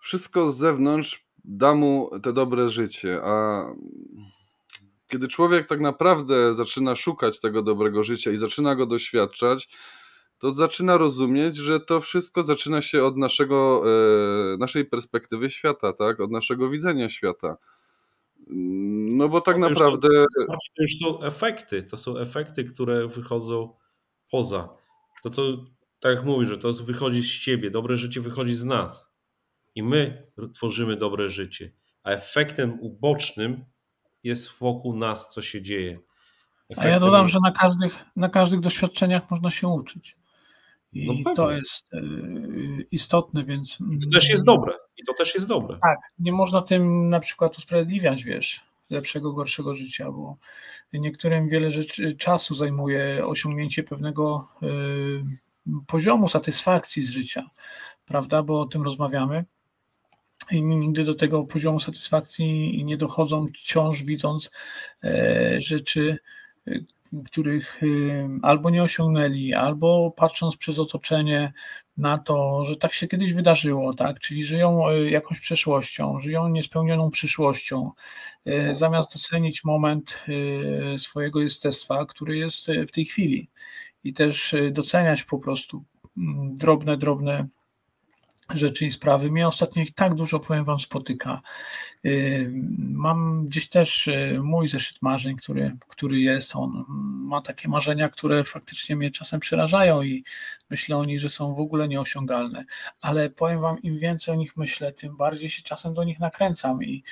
S3: wszystko z zewnątrz da mu te dobre życie, a kiedy człowiek tak naprawdę zaczyna szukać tego dobrego życia i zaczyna go doświadczać, to zaczyna rozumieć, że to wszystko zaczyna się od naszego, e, naszej perspektywy świata, tak? od naszego widzenia świata. No bo tak to naprawdę.
S2: To już są efekty, to są efekty, które wychodzą poza. To, to tak jak mówisz, że to wychodzi z ciebie, dobre życie wychodzi z nas. I my tworzymy dobre życie. A efektem ubocznym jest wokół nas, co się dzieje.
S1: Efektem... A ja dodam, że na każdych, na każdych doświadczeniach można się uczyć. I no to jest y, istotne, więc.
S2: To też jest dobre. I to też jest dobre.
S1: Tak, nie można tym na przykład usprawiedliwiać, wiesz, lepszego, gorszego życia, bo niektórym wiele rzeczy czasu zajmuje osiągnięcie pewnego y, poziomu satysfakcji z życia, prawda? Bo o tym rozmawiamy. I nigdy do tego poziomu satysfakcji nie dochodzą, wciąż widząc e, rzeczy których albo nie osiągnęli, albo patrząc przez otoczenie na to, że tak się kiedyś wydarzyło, tak? Czyli żyją jakąś przeszłością, żyją niespełnioną przyszłością, zamiast docenić moment swojego jestestwa, który jest w tej chwili i też doceniać po prostu mm, drobne, drobne rzeczy i sprawy. Mnie ostatnio ich tak dużo, powiem Wam, spotyka. Y, mam gdzieś też y, mój zeszyt marzeń, który, który jest. On ma takie marzenia, które faktycznie mnie czasem przerażają i myślę o nich, że są w ogóle nieosiągalne. Ale powiem Wam, im więcej o nich myślę, tym bardziej się czasem do nich nakręcam i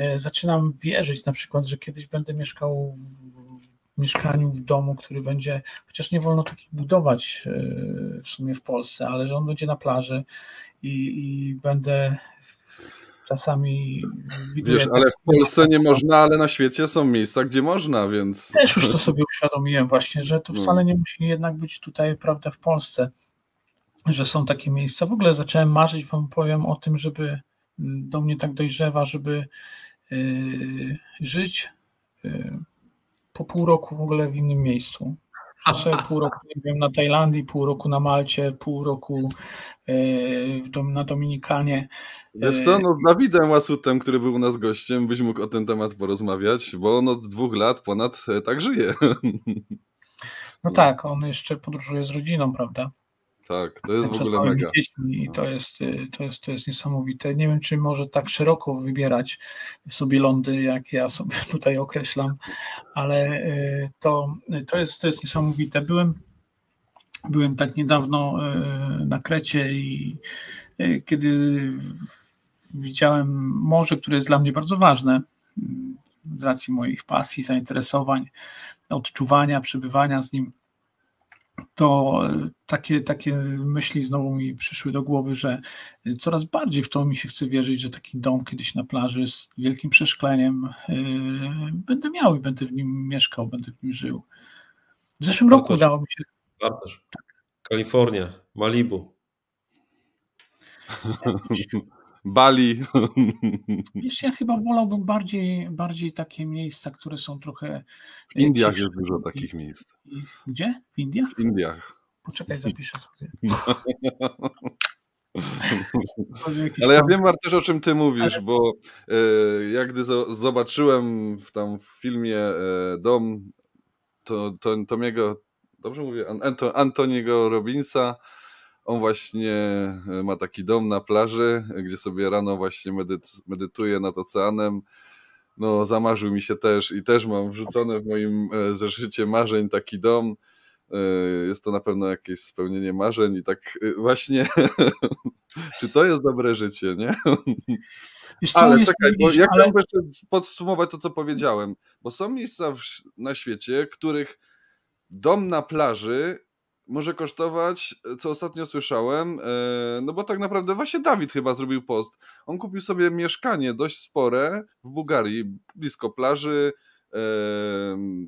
S1: y, zaczynam wierzyć na przykład, że kiedyś będę mieszkał w mieszkaniu, w domu, który będzie, chociaż nie wolno takich budować w sumie w Polsce, ale że on będzie na plaży i, i będę czasami.
S3: Wiesz, ale w Polsce nie można, ale na świecie są miejsca, gdzie można, więc.
S1: Też już to sobie uświadomiłem, właśnie, że to no. wcale nie musi jednak być tutaj, prawda, w Polsce, że są takie miejsca. W ogóle zacząłem marzyć, wam powiem o tym, żeby do mnie tak dojrzewa, żeby yy, żyć yy, po pół roku w ogóle w innym miejscu sobie pół roku nie wiem, na Tajlandii, pół roku na Malcie, pół roku e, na Dominikanie.
S3: Wiesz co, no z Dawidem Łasutem, który był u nas gościem, byś mógł o ten temat porozmawiać, bo on od dwóch lat ponad e, tak żyje.
S1: No tak, on jeszcze podróżuje z rodziną, prawda?
S3: Tak, to jest w ogóle mega.
S1: I to jest, y, to, jest, to jest niesamowite. Nie wiem, czy może tak szeroko wybierać sobie lądy, jak ja sobie tutaj określam, ale y, to, to, jest, to jest niesamowite. Byłem, byłem tak niedawno y, na Krecie i kiedy widziałem morze, które jest dla mnie bardzo ważne z racji moich pasji, zainteresowań, odczuwania, przebywania z nim to takie, takie myśli znowu mi przyszły do głowy, że coraz bardziej w to mi się chce wierzyć, że taki dom kiedyś na plaży z wielkim przeszkleniem yy, będę miał i będę w nim mieszkał, będę w nim żył. W zeszłym roku udało mi się.
S2: Bartosz. Kalifornia, Malibu.
S3: Bali.
S1: Wiesz, ja chyba wolałbym bardziej, bardziej takie miejsca, które są trochę.
S3: W Indiach jest dużo takich miejsc.
S1: Gdzie? W Indiach?
S3: W Indiach.
S1: Poczekaj, zapiszę sobie.
S3: Ale ja wiem też o czym ty mówisz, Ale... bo e, jak gdy zobaczyłem w tam w filmie e, Dom to, to, Tomiego, dobrze mówię, Antoniego Robinsa, on właśnie e, ma taki dom na plaży, gdzie sobie rano właśnie medyt, medytuje nad oceanem. No, zamarzył mi się też i też mam wrzucone w moim e, zeszycie marzeń taki dom. E, jest to na pewno jakieś spełnienie marzeń i tak właśnie, czy to jest dobre życie, nie? ale czekaj, bo ja ale... chciałbym jeszcze podsumować to, co powiedziałem, bo są miejsca w, na świecie, których dom na plaży może kosztować, co ostatnio słyszałem, e, no bo tak naprawdę właśnie Dawid chyba zrobił post. On kupił sobie mieszkanie dość spore w Bułgarii, blisko plaży, e,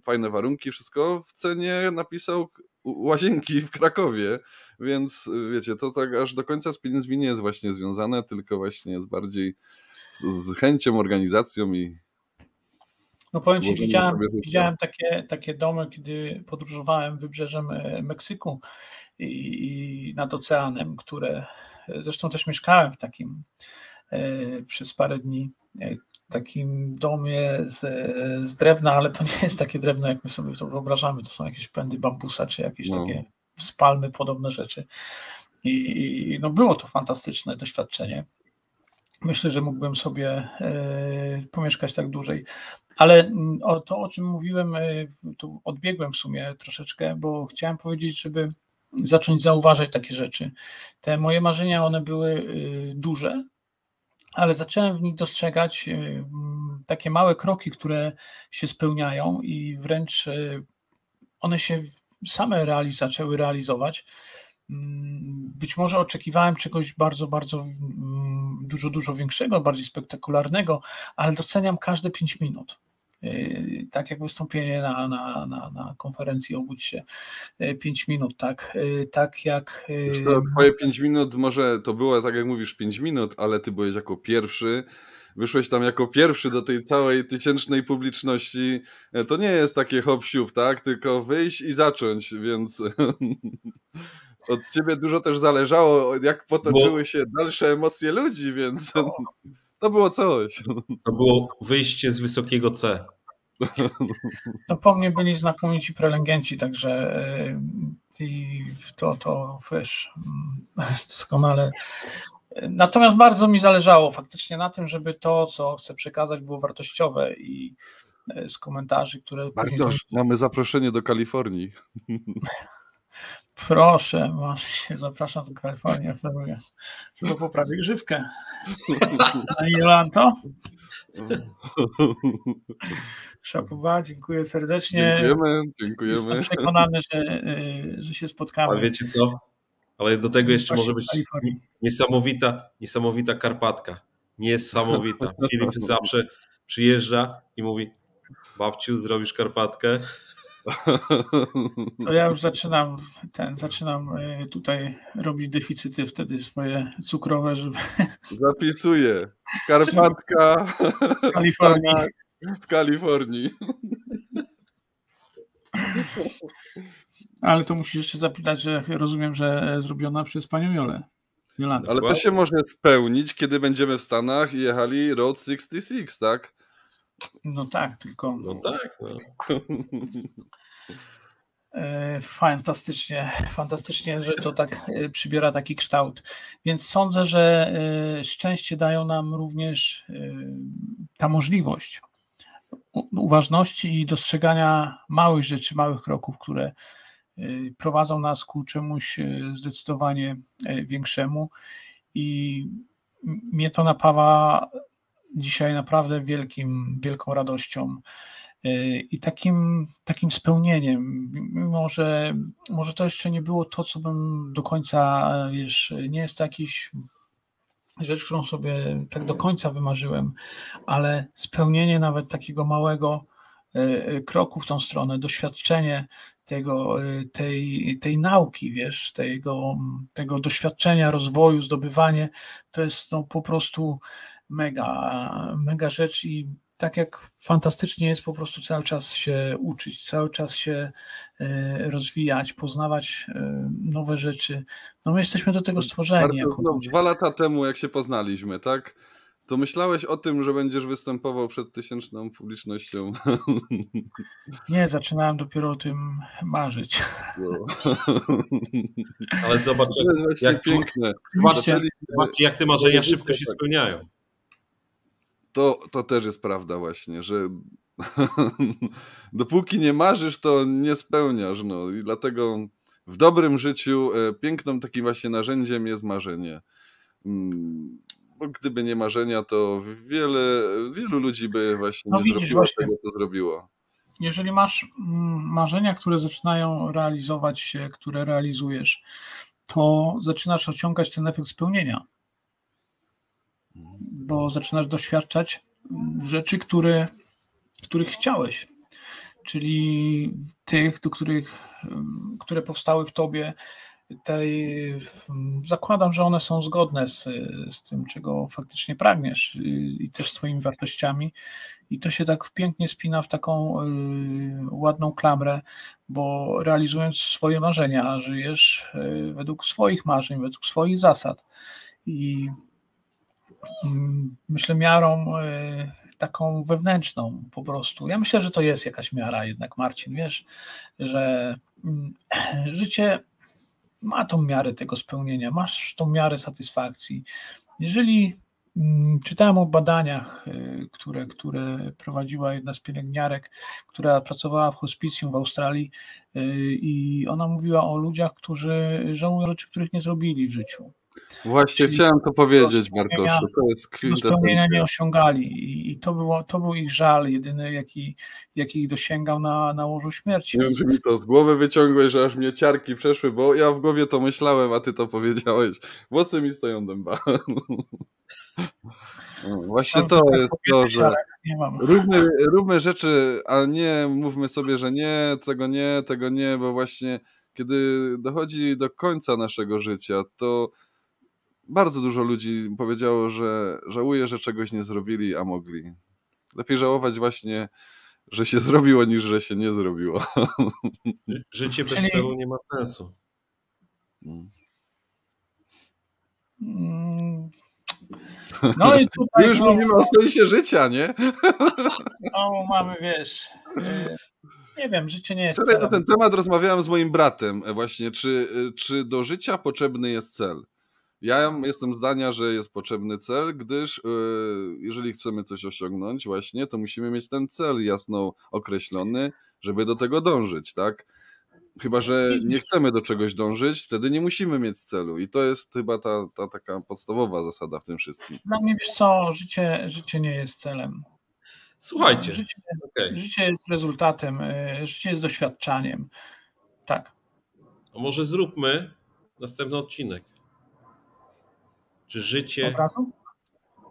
S3: fajne warunki, wszystko. W cenie napisał łazienki w Krakowie, więc wiecie, to tak aż do końca z pieniędzmi nie jest właśnie związane, tylko właśnie jest bardziej z, z chęcią, organizacją i
S1: no powiem Ci, widziałem, widziałem takie, takie domy, kiedy podróżowałem wybrzeżem e, Meksyku i, i nad oceanem, które e, zresztą też mieszkałem w takim e, przez parę dni takim domie z, z, drewna, ale to nie jest takie drewno, jak my sobie to wyobrażamy. To są jakieś pędy bambusa, czy jakieś no. takie spalmy, podobne rzeczy. I, I, no było to fantastyczne doświadczenie. Myślę, że mógłbym sobie e, pomieszkać tak dłużej. Ale mm, to, o czym mówiłem, e, tu odbiegłem w sumie troszeczkę, bo chciałem powiedzieć, żeby zacząć zauważać takie rzeczy. Te moje marzenia, one były e, duże, ale zacząłem w nich dostrzegać takie małe kroki, które się spełniają i wręcz one się same realiz zaczęły realizować. Mm, być może oczekiwałem czegoś bardzo, bardzo mm, dużo, dużo większego, bardziej spektakularnego, ale doceniam każde 5 minut. Yy, tak jak wystąpienie na, na, na, na konferencji Obudź się 5 yy, minut, tak, yy, tak jak...
S3: To twoje 5 minut może to było, tak jak mówisz, 5 minut, ale ty byłeś jako pierwszy, wyszłeś tam jako pierwszy do tej całej tysięcznej publiczności, e, to nie jest takie hop tak? Tylko wyjść i zacząć, więc od ciebie dużo też zależało, jak potoczyły się dalsze emocje ludzi, więc to było coś.
S2: To było wyjście z wysokiego C.
S1: No po mnie byli znakomici prelegenci, także e, i to, to wiesz, mm, doskonale. Natomiast bardzo mi zależało faktycznie na tym, żeby to, co chcę przekazać, było wartościowe i e, z komentarzy, które.
S3: Bartosz, mamy zaproszenie do Kalifornii.
S1: Proszę, masz się, zapraszam do Kalifornii, oferuję. Chyba poprawię grzywkę. A Jolanto? Szapowa, dziękuję serdecznie.
S3: Dziękujemy, dziękujemy.
S1: Jestem przekonany, że, y, że się spotkamy.
S2: Ale wiecie co? Ale do tego jeszcze może być niesamowita, niesamowita Karpatka. Niesamowita. Filip zawsze przyjeżdża i mówi babciu, zrobisz Karpatkę?
S1: To ja już zaczynam ten, zaczynam y, tutaj robić deficyty wtedy swoje cukrowe, żeby...
S3: Zapisuję. Karpatka
S1: w Kalifornii.
S3: W Kalifornii.
S1: Ale to musisz jeszcze zapytać, że rozumiem, że zrobiona przez panią Jolę.
S3: Ale to się może spełnić, kiedy będziemy w Stanach i jechali Road 66, tak?
S1: No tak, tylko.
S2: No tak. No.
S1: E, fantastycznie, fantastycznie, że to tak e, przybiera taki kształt. Więc sądzę, że e, szczęście dają nam również ta możliwość uważności i dostrzegania małych rzeczy, małych kroków, które prowadzą nas ku czemuś zdecydowanie większemu. I mnie to napawa dzisiaj naprawdę wielkim, wielką radością i takim, takim spełnieniem, mimo że może to jeszcze nie było to, co bym do końca, wiesz, nie jest to jakiś rzecz, którą sobie tak do końca wymarzyłem, ale spełnienie nawet takiego małego e, e, kroku w tą stronę, doświadczenie tego, e, tej, tej nauki, wiesz, tego, tego doświadczenia, rozwoju, zdobywanie, to jest no, po prostu mega, mega rzecz i tak jak fantastycznie jest po prostu cały czas się uczyć, cały czas się e, rozwijać, poznawać e, nowe rzeczy. No my jesteśmy do tego stworzeni.
S3: Bardzo, no, dwa lata temu, jak się poznaliśmy, tak? To myślałeś o tym, że będziesz występował przed tysięczną publicznością?
S1: Nie, zaczynałem dopiero o tym marzyć. No.
S2: Ale zobacz, jak, jak piękne. Zobaczcie, jak te marzenia szybko się spełniają
S3: to, to też jest prawda właśnie, że dopóki nie marzysz, to nie spełniasz. No. I dlatego w dobrym życiu e, pięknym takim właśnie narzędziem jest marzenie. Mm, bo gdyby nie marzenia, to wiele, wielu ludzi by właśnie no nie zrobiło właśnie, tego, co zrobiło.
S1: Jeżeli masz mm, marzenia, które zaczynają realizować się, które realizujesz, to zaczynasz osiągać ten efekt spełnienia bo zaczynasz doświadczać rzeczy, które, których chciałeś, czyli tych, do których, które powstały w tobie. Tej, zakładam, że one są zgodne z, z tym, czego faktycznie pragniesz i też swoimi wartościami. I to się tak pięknie spina w taką y, ładną klamrę, bo realizując swoje marzenia, żyjesz y, według swoich marzeń, według swoich zasad. I Mm, myślę, miarą e, taką wewnętrzną po prostu. Ja myślę, że to jest jakaś miara jednak, Marcin, wiesz, że mm, życie ma tą miarę tego spełnienia, masz tą miarę satysfakcji. Jeżeli mm, czytałem o badaniach, e, które, które prowadziła jedna z pielęgniarek, która pracowała w hospicjum w Australii e, i ona mówiła o ludziach, którzy żałują rzeczy, których nie zrobili w życiu
S3: Właśnie Czyli chciałem to powiedzieć, Bartoszu. To jest
S1: kwintesencja. nie osiągali i to, było, to był ich żal jedyny, jaki, jaki ich dosięgał na, na łożu śmierci.
S3: Nie wiem, czy mi to z głowy wyciągłeś, że aż mnie ciarki przeszły, bo ja w głowie to myślałem, a ty to powiedziałeś. Włosy mi stoją dęba. No, właśnie to jest to, że róbmy, róbmy rzeczy, a nie mówmy sobie, że nie, tego nie, tego nie, bo właśnie kiedy dochodzi do końca naszego życia, to bardzo dużo ludzi powiedziało, że żałuje, że czegoś nie zrobili, a mogli. Lepiej żałować właśnie, że się zrobiło, niż że się nie zrobiło.
S2: Życie bez Czyli... celu nie ma sensu.
S3: Mm. No i tutaj. Już no, mówimy o sensie życia, nie?
S1: No, mamy, wiesz. E, nie wiem, życie nie jest.
S3: Wczoraj na ten temat rozmawiałem z moim bratem, e, właśnie, czy, e, czy do życia potrzebny jest cel. Ja jestem zdania, że jest potrzebny cel, gdyż jeżeli chcemy coś osiągnąć, właśnie, to musimy mieć ten cel jasno określony, żeby do tego dążyć, tak? Chyba, że nie chcemy do czegoś dążyć, wtedy nie musimy mieć celu. I to jest chyba ta, ta taka podstawowa zasada w tym wszystkim.
S1: Dla mnie wiesz co, życie, życie nie jest celem.
S2: Słuchajcie.
S1: Życie, okay. życie jest rezultatem, y, życie jest doświadczaniem. Tak.
S2: A może zróbmy następny odcinek. Czy życie.
S1: Obrazu?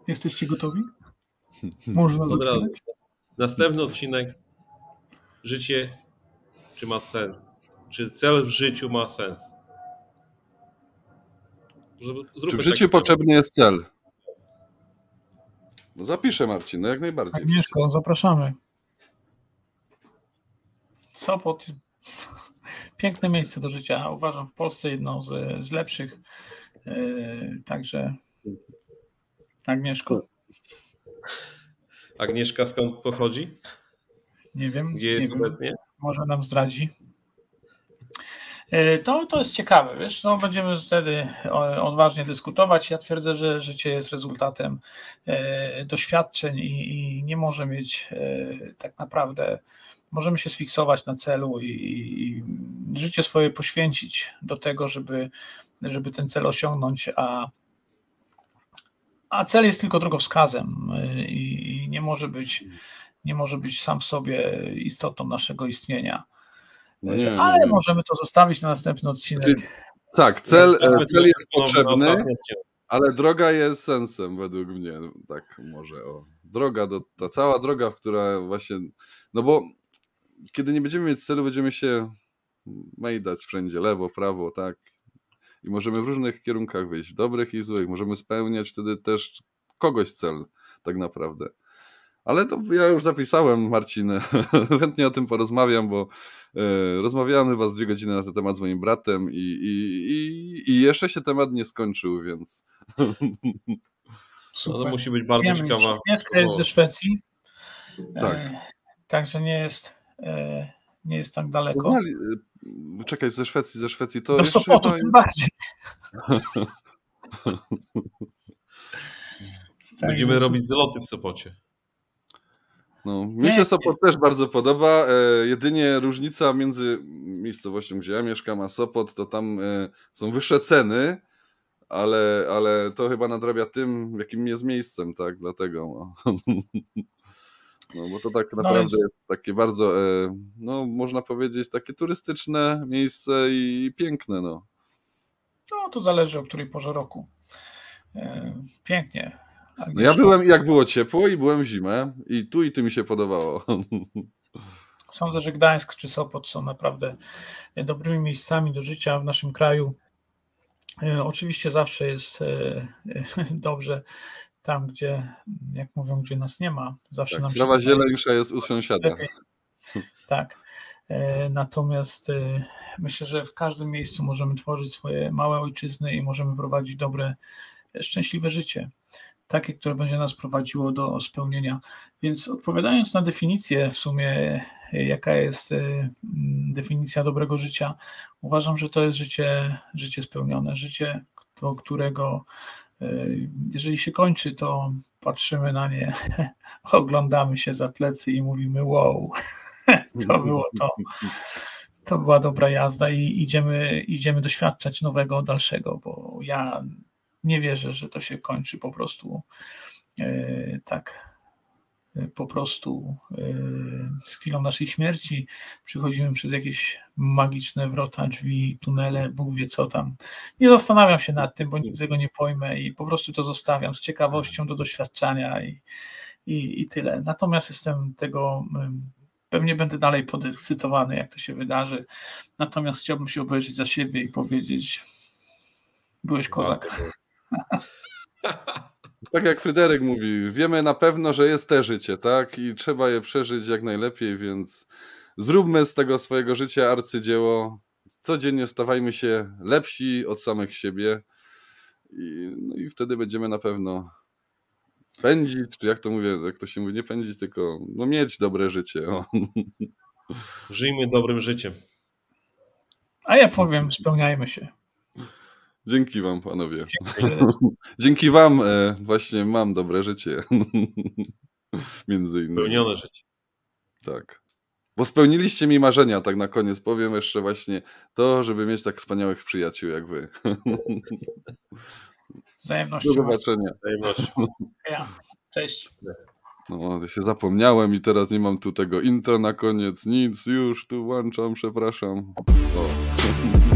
S1: Jesteście gotowi? Można
S2: Od razu. Następny odcinek. Życie, czy ma cel? Czy cel w życiu ma sens?
S3: Czy w życiu potrzebny jest cel? No zapiszę Marcin, no jak najbardziej.
S1: Agnieszko, zapraszamy. Sopot. Piękne miejsce do życia. Uważam w Polsce jedno z, z lepszych. Yy, także Agnieszko.
S2: Agnieszka skąd pochodzi?
S1: Nie wiem.
S2: Gdzie jest obecnie?
S1: Może nam zdradzi. E, to, to jest ciekawe, wiesz, no, będziemy wtedy odważnie dyskutować. Ja twierdzę, że życie jest rezultatem e, doświadczeń i, i nie może mieć tak naprawdę, możemy się sfiksować na celu i, i życie swoje poświęcić do tego, żeby, żeby ten cel osiągnąć, a, a cel jest tylko drogowskazem i, i nie może być nie może być sam w sobie istotą naszego istnienia. No nie, ale nie. możemy to zostawić na następny odcinek.
S3: Tak, cel, e, cel jest potrzebny, ale droga jest sensem według mnie. Tak, może o. Droga, do, ta cała droga, która właśnie. No bo kiedy nie będziemy mieć celu, będziemy się mejdać wszędzie, lewo, prawo, tak. I możemy w różnych kierunkach wyjść, dobrych i złych. Możemy spełniać wtedy też kogoś cel, tak naprawdę. Ale to ja już zapisałem, Marcin. Chętnie o tym porozmawiam, bo e, rozmawiałem chyba z dwie godziny na ten temat z moim bratem i, i, i, i jeszcze się temat nie skończył, więc.
S2: No, to musi być bardzo Wiem, ciekawa.
S1: Jest ze Szwecji. Tak. E, także nie jest, e, nie jest tak daleko. Poznali,
S3: e, czekaj, ze Szwecji, ze Szwecji to.
S1: Do Sopotu tym bardziej.
S2: Będziemy tak, robić zloty w Sopocie.
S3: No, mi się Sopot też bardzo podoba. E, jedynie różnica między miejscowością, gdzie ja mieszkam, a Sopot, to tam e, są wyższe ceny, ale, ale to chyba nadrabia tym, jakim jest miejscem, tak? Dlatego. No, no bo to tak no naprawdę no jest takie bardzo, e, no można powiedzieć, takie turystyczne miejsce i piękne, no.
S1: No, to zależy o której porze roku. E, pięknie.
S3: No ja byłem, jak było ciepło i byłem zimę i tu i tu mi się podobało.
S1: Sądzę, że Gdańsk czy Sopot są naprawdę dobrymi miejscami do życia w naszym kraju. E, oczywiście zawsze jest dobrze tam, gdzie, jak mówią, gdzie nas nie ma. Zawsze
S3: tak,
S1: nam
S3: się trawa zieleńsza jest u sąsiada.
S1: Tak. E, natomiast myślę, że w każdym miejscu możemy tworzyć swoje małe ojczyzny i możemy prowadzić dobre, szczęśliwe życie takie, które będzie nas prowadziło do spełnienia. Więc odpowiadając na definicję w sumie, jaka jest e, definicja dobrego życia, uważam, że to jest życie, życie spełnione, życie, do którego e, jeżeli się kończy, to patrzymy na nie, oglądamy się za plecy i mówimy wow, to było to. To była dobra jazda i idziemy, idziemy doświadczać nowego, dalszego, bo ja nie wierzę, że to się kończy po prostu e, tak. E, po prostu e, z chwilą naszej śmierci przychodzimy przez jakieś magiczne wrota, drzwi, tunele, Bóg wie co tam. Nie zastanawiam się nad tym, bo nic tego nie pojmę i po prostu to zostawiam z ciekawością do doświadczania i, i, i tyle. Natomiast jestem tego Pewnie będę dalej podekscytowany, jak to się wydarzy. Natomiast chciałbym się obejrzeć za siebie i powiedzieć: Byłeś kozak.
S3: Tak jak Fryderyk mówi, wiemy na pewno, że jest te życie, tak? I trzeba je przeżyć jak najlepiej, więc zróbmy z tego swojego życia arcydzieło. Codziennie stawajmy się lepsi od samych siebie i, no i wtedy będziemy na pewno pędzić, czy jak to mówię, jak to się mówi, nie pędzić, tylko no mieć dobre życie. O.
S2: Żyjmy dobrym życiem.
S1: A ja powiem, spełniajmy się.
S3: Dzięki wam, panowie. Dzięki wam e, właśnie mam dobre życie. Między innymi.
S2: Pełnione życie.
S3: Tak. Bo spełniliście mi marzenia, tak na koniec powiem jeszcze właśnie to, żeby mieć tak wspaniałych przyjaciół jak wy.
S1: Wzajemnością.
S3: Do zobaczenia.
S2: Wzajemność.
S1: Ja. Cześć.
S3: No, ja się zapomniałem i teraz nie mam tu tego intro na koniec, nic, już tu włączam, przepraszam. O.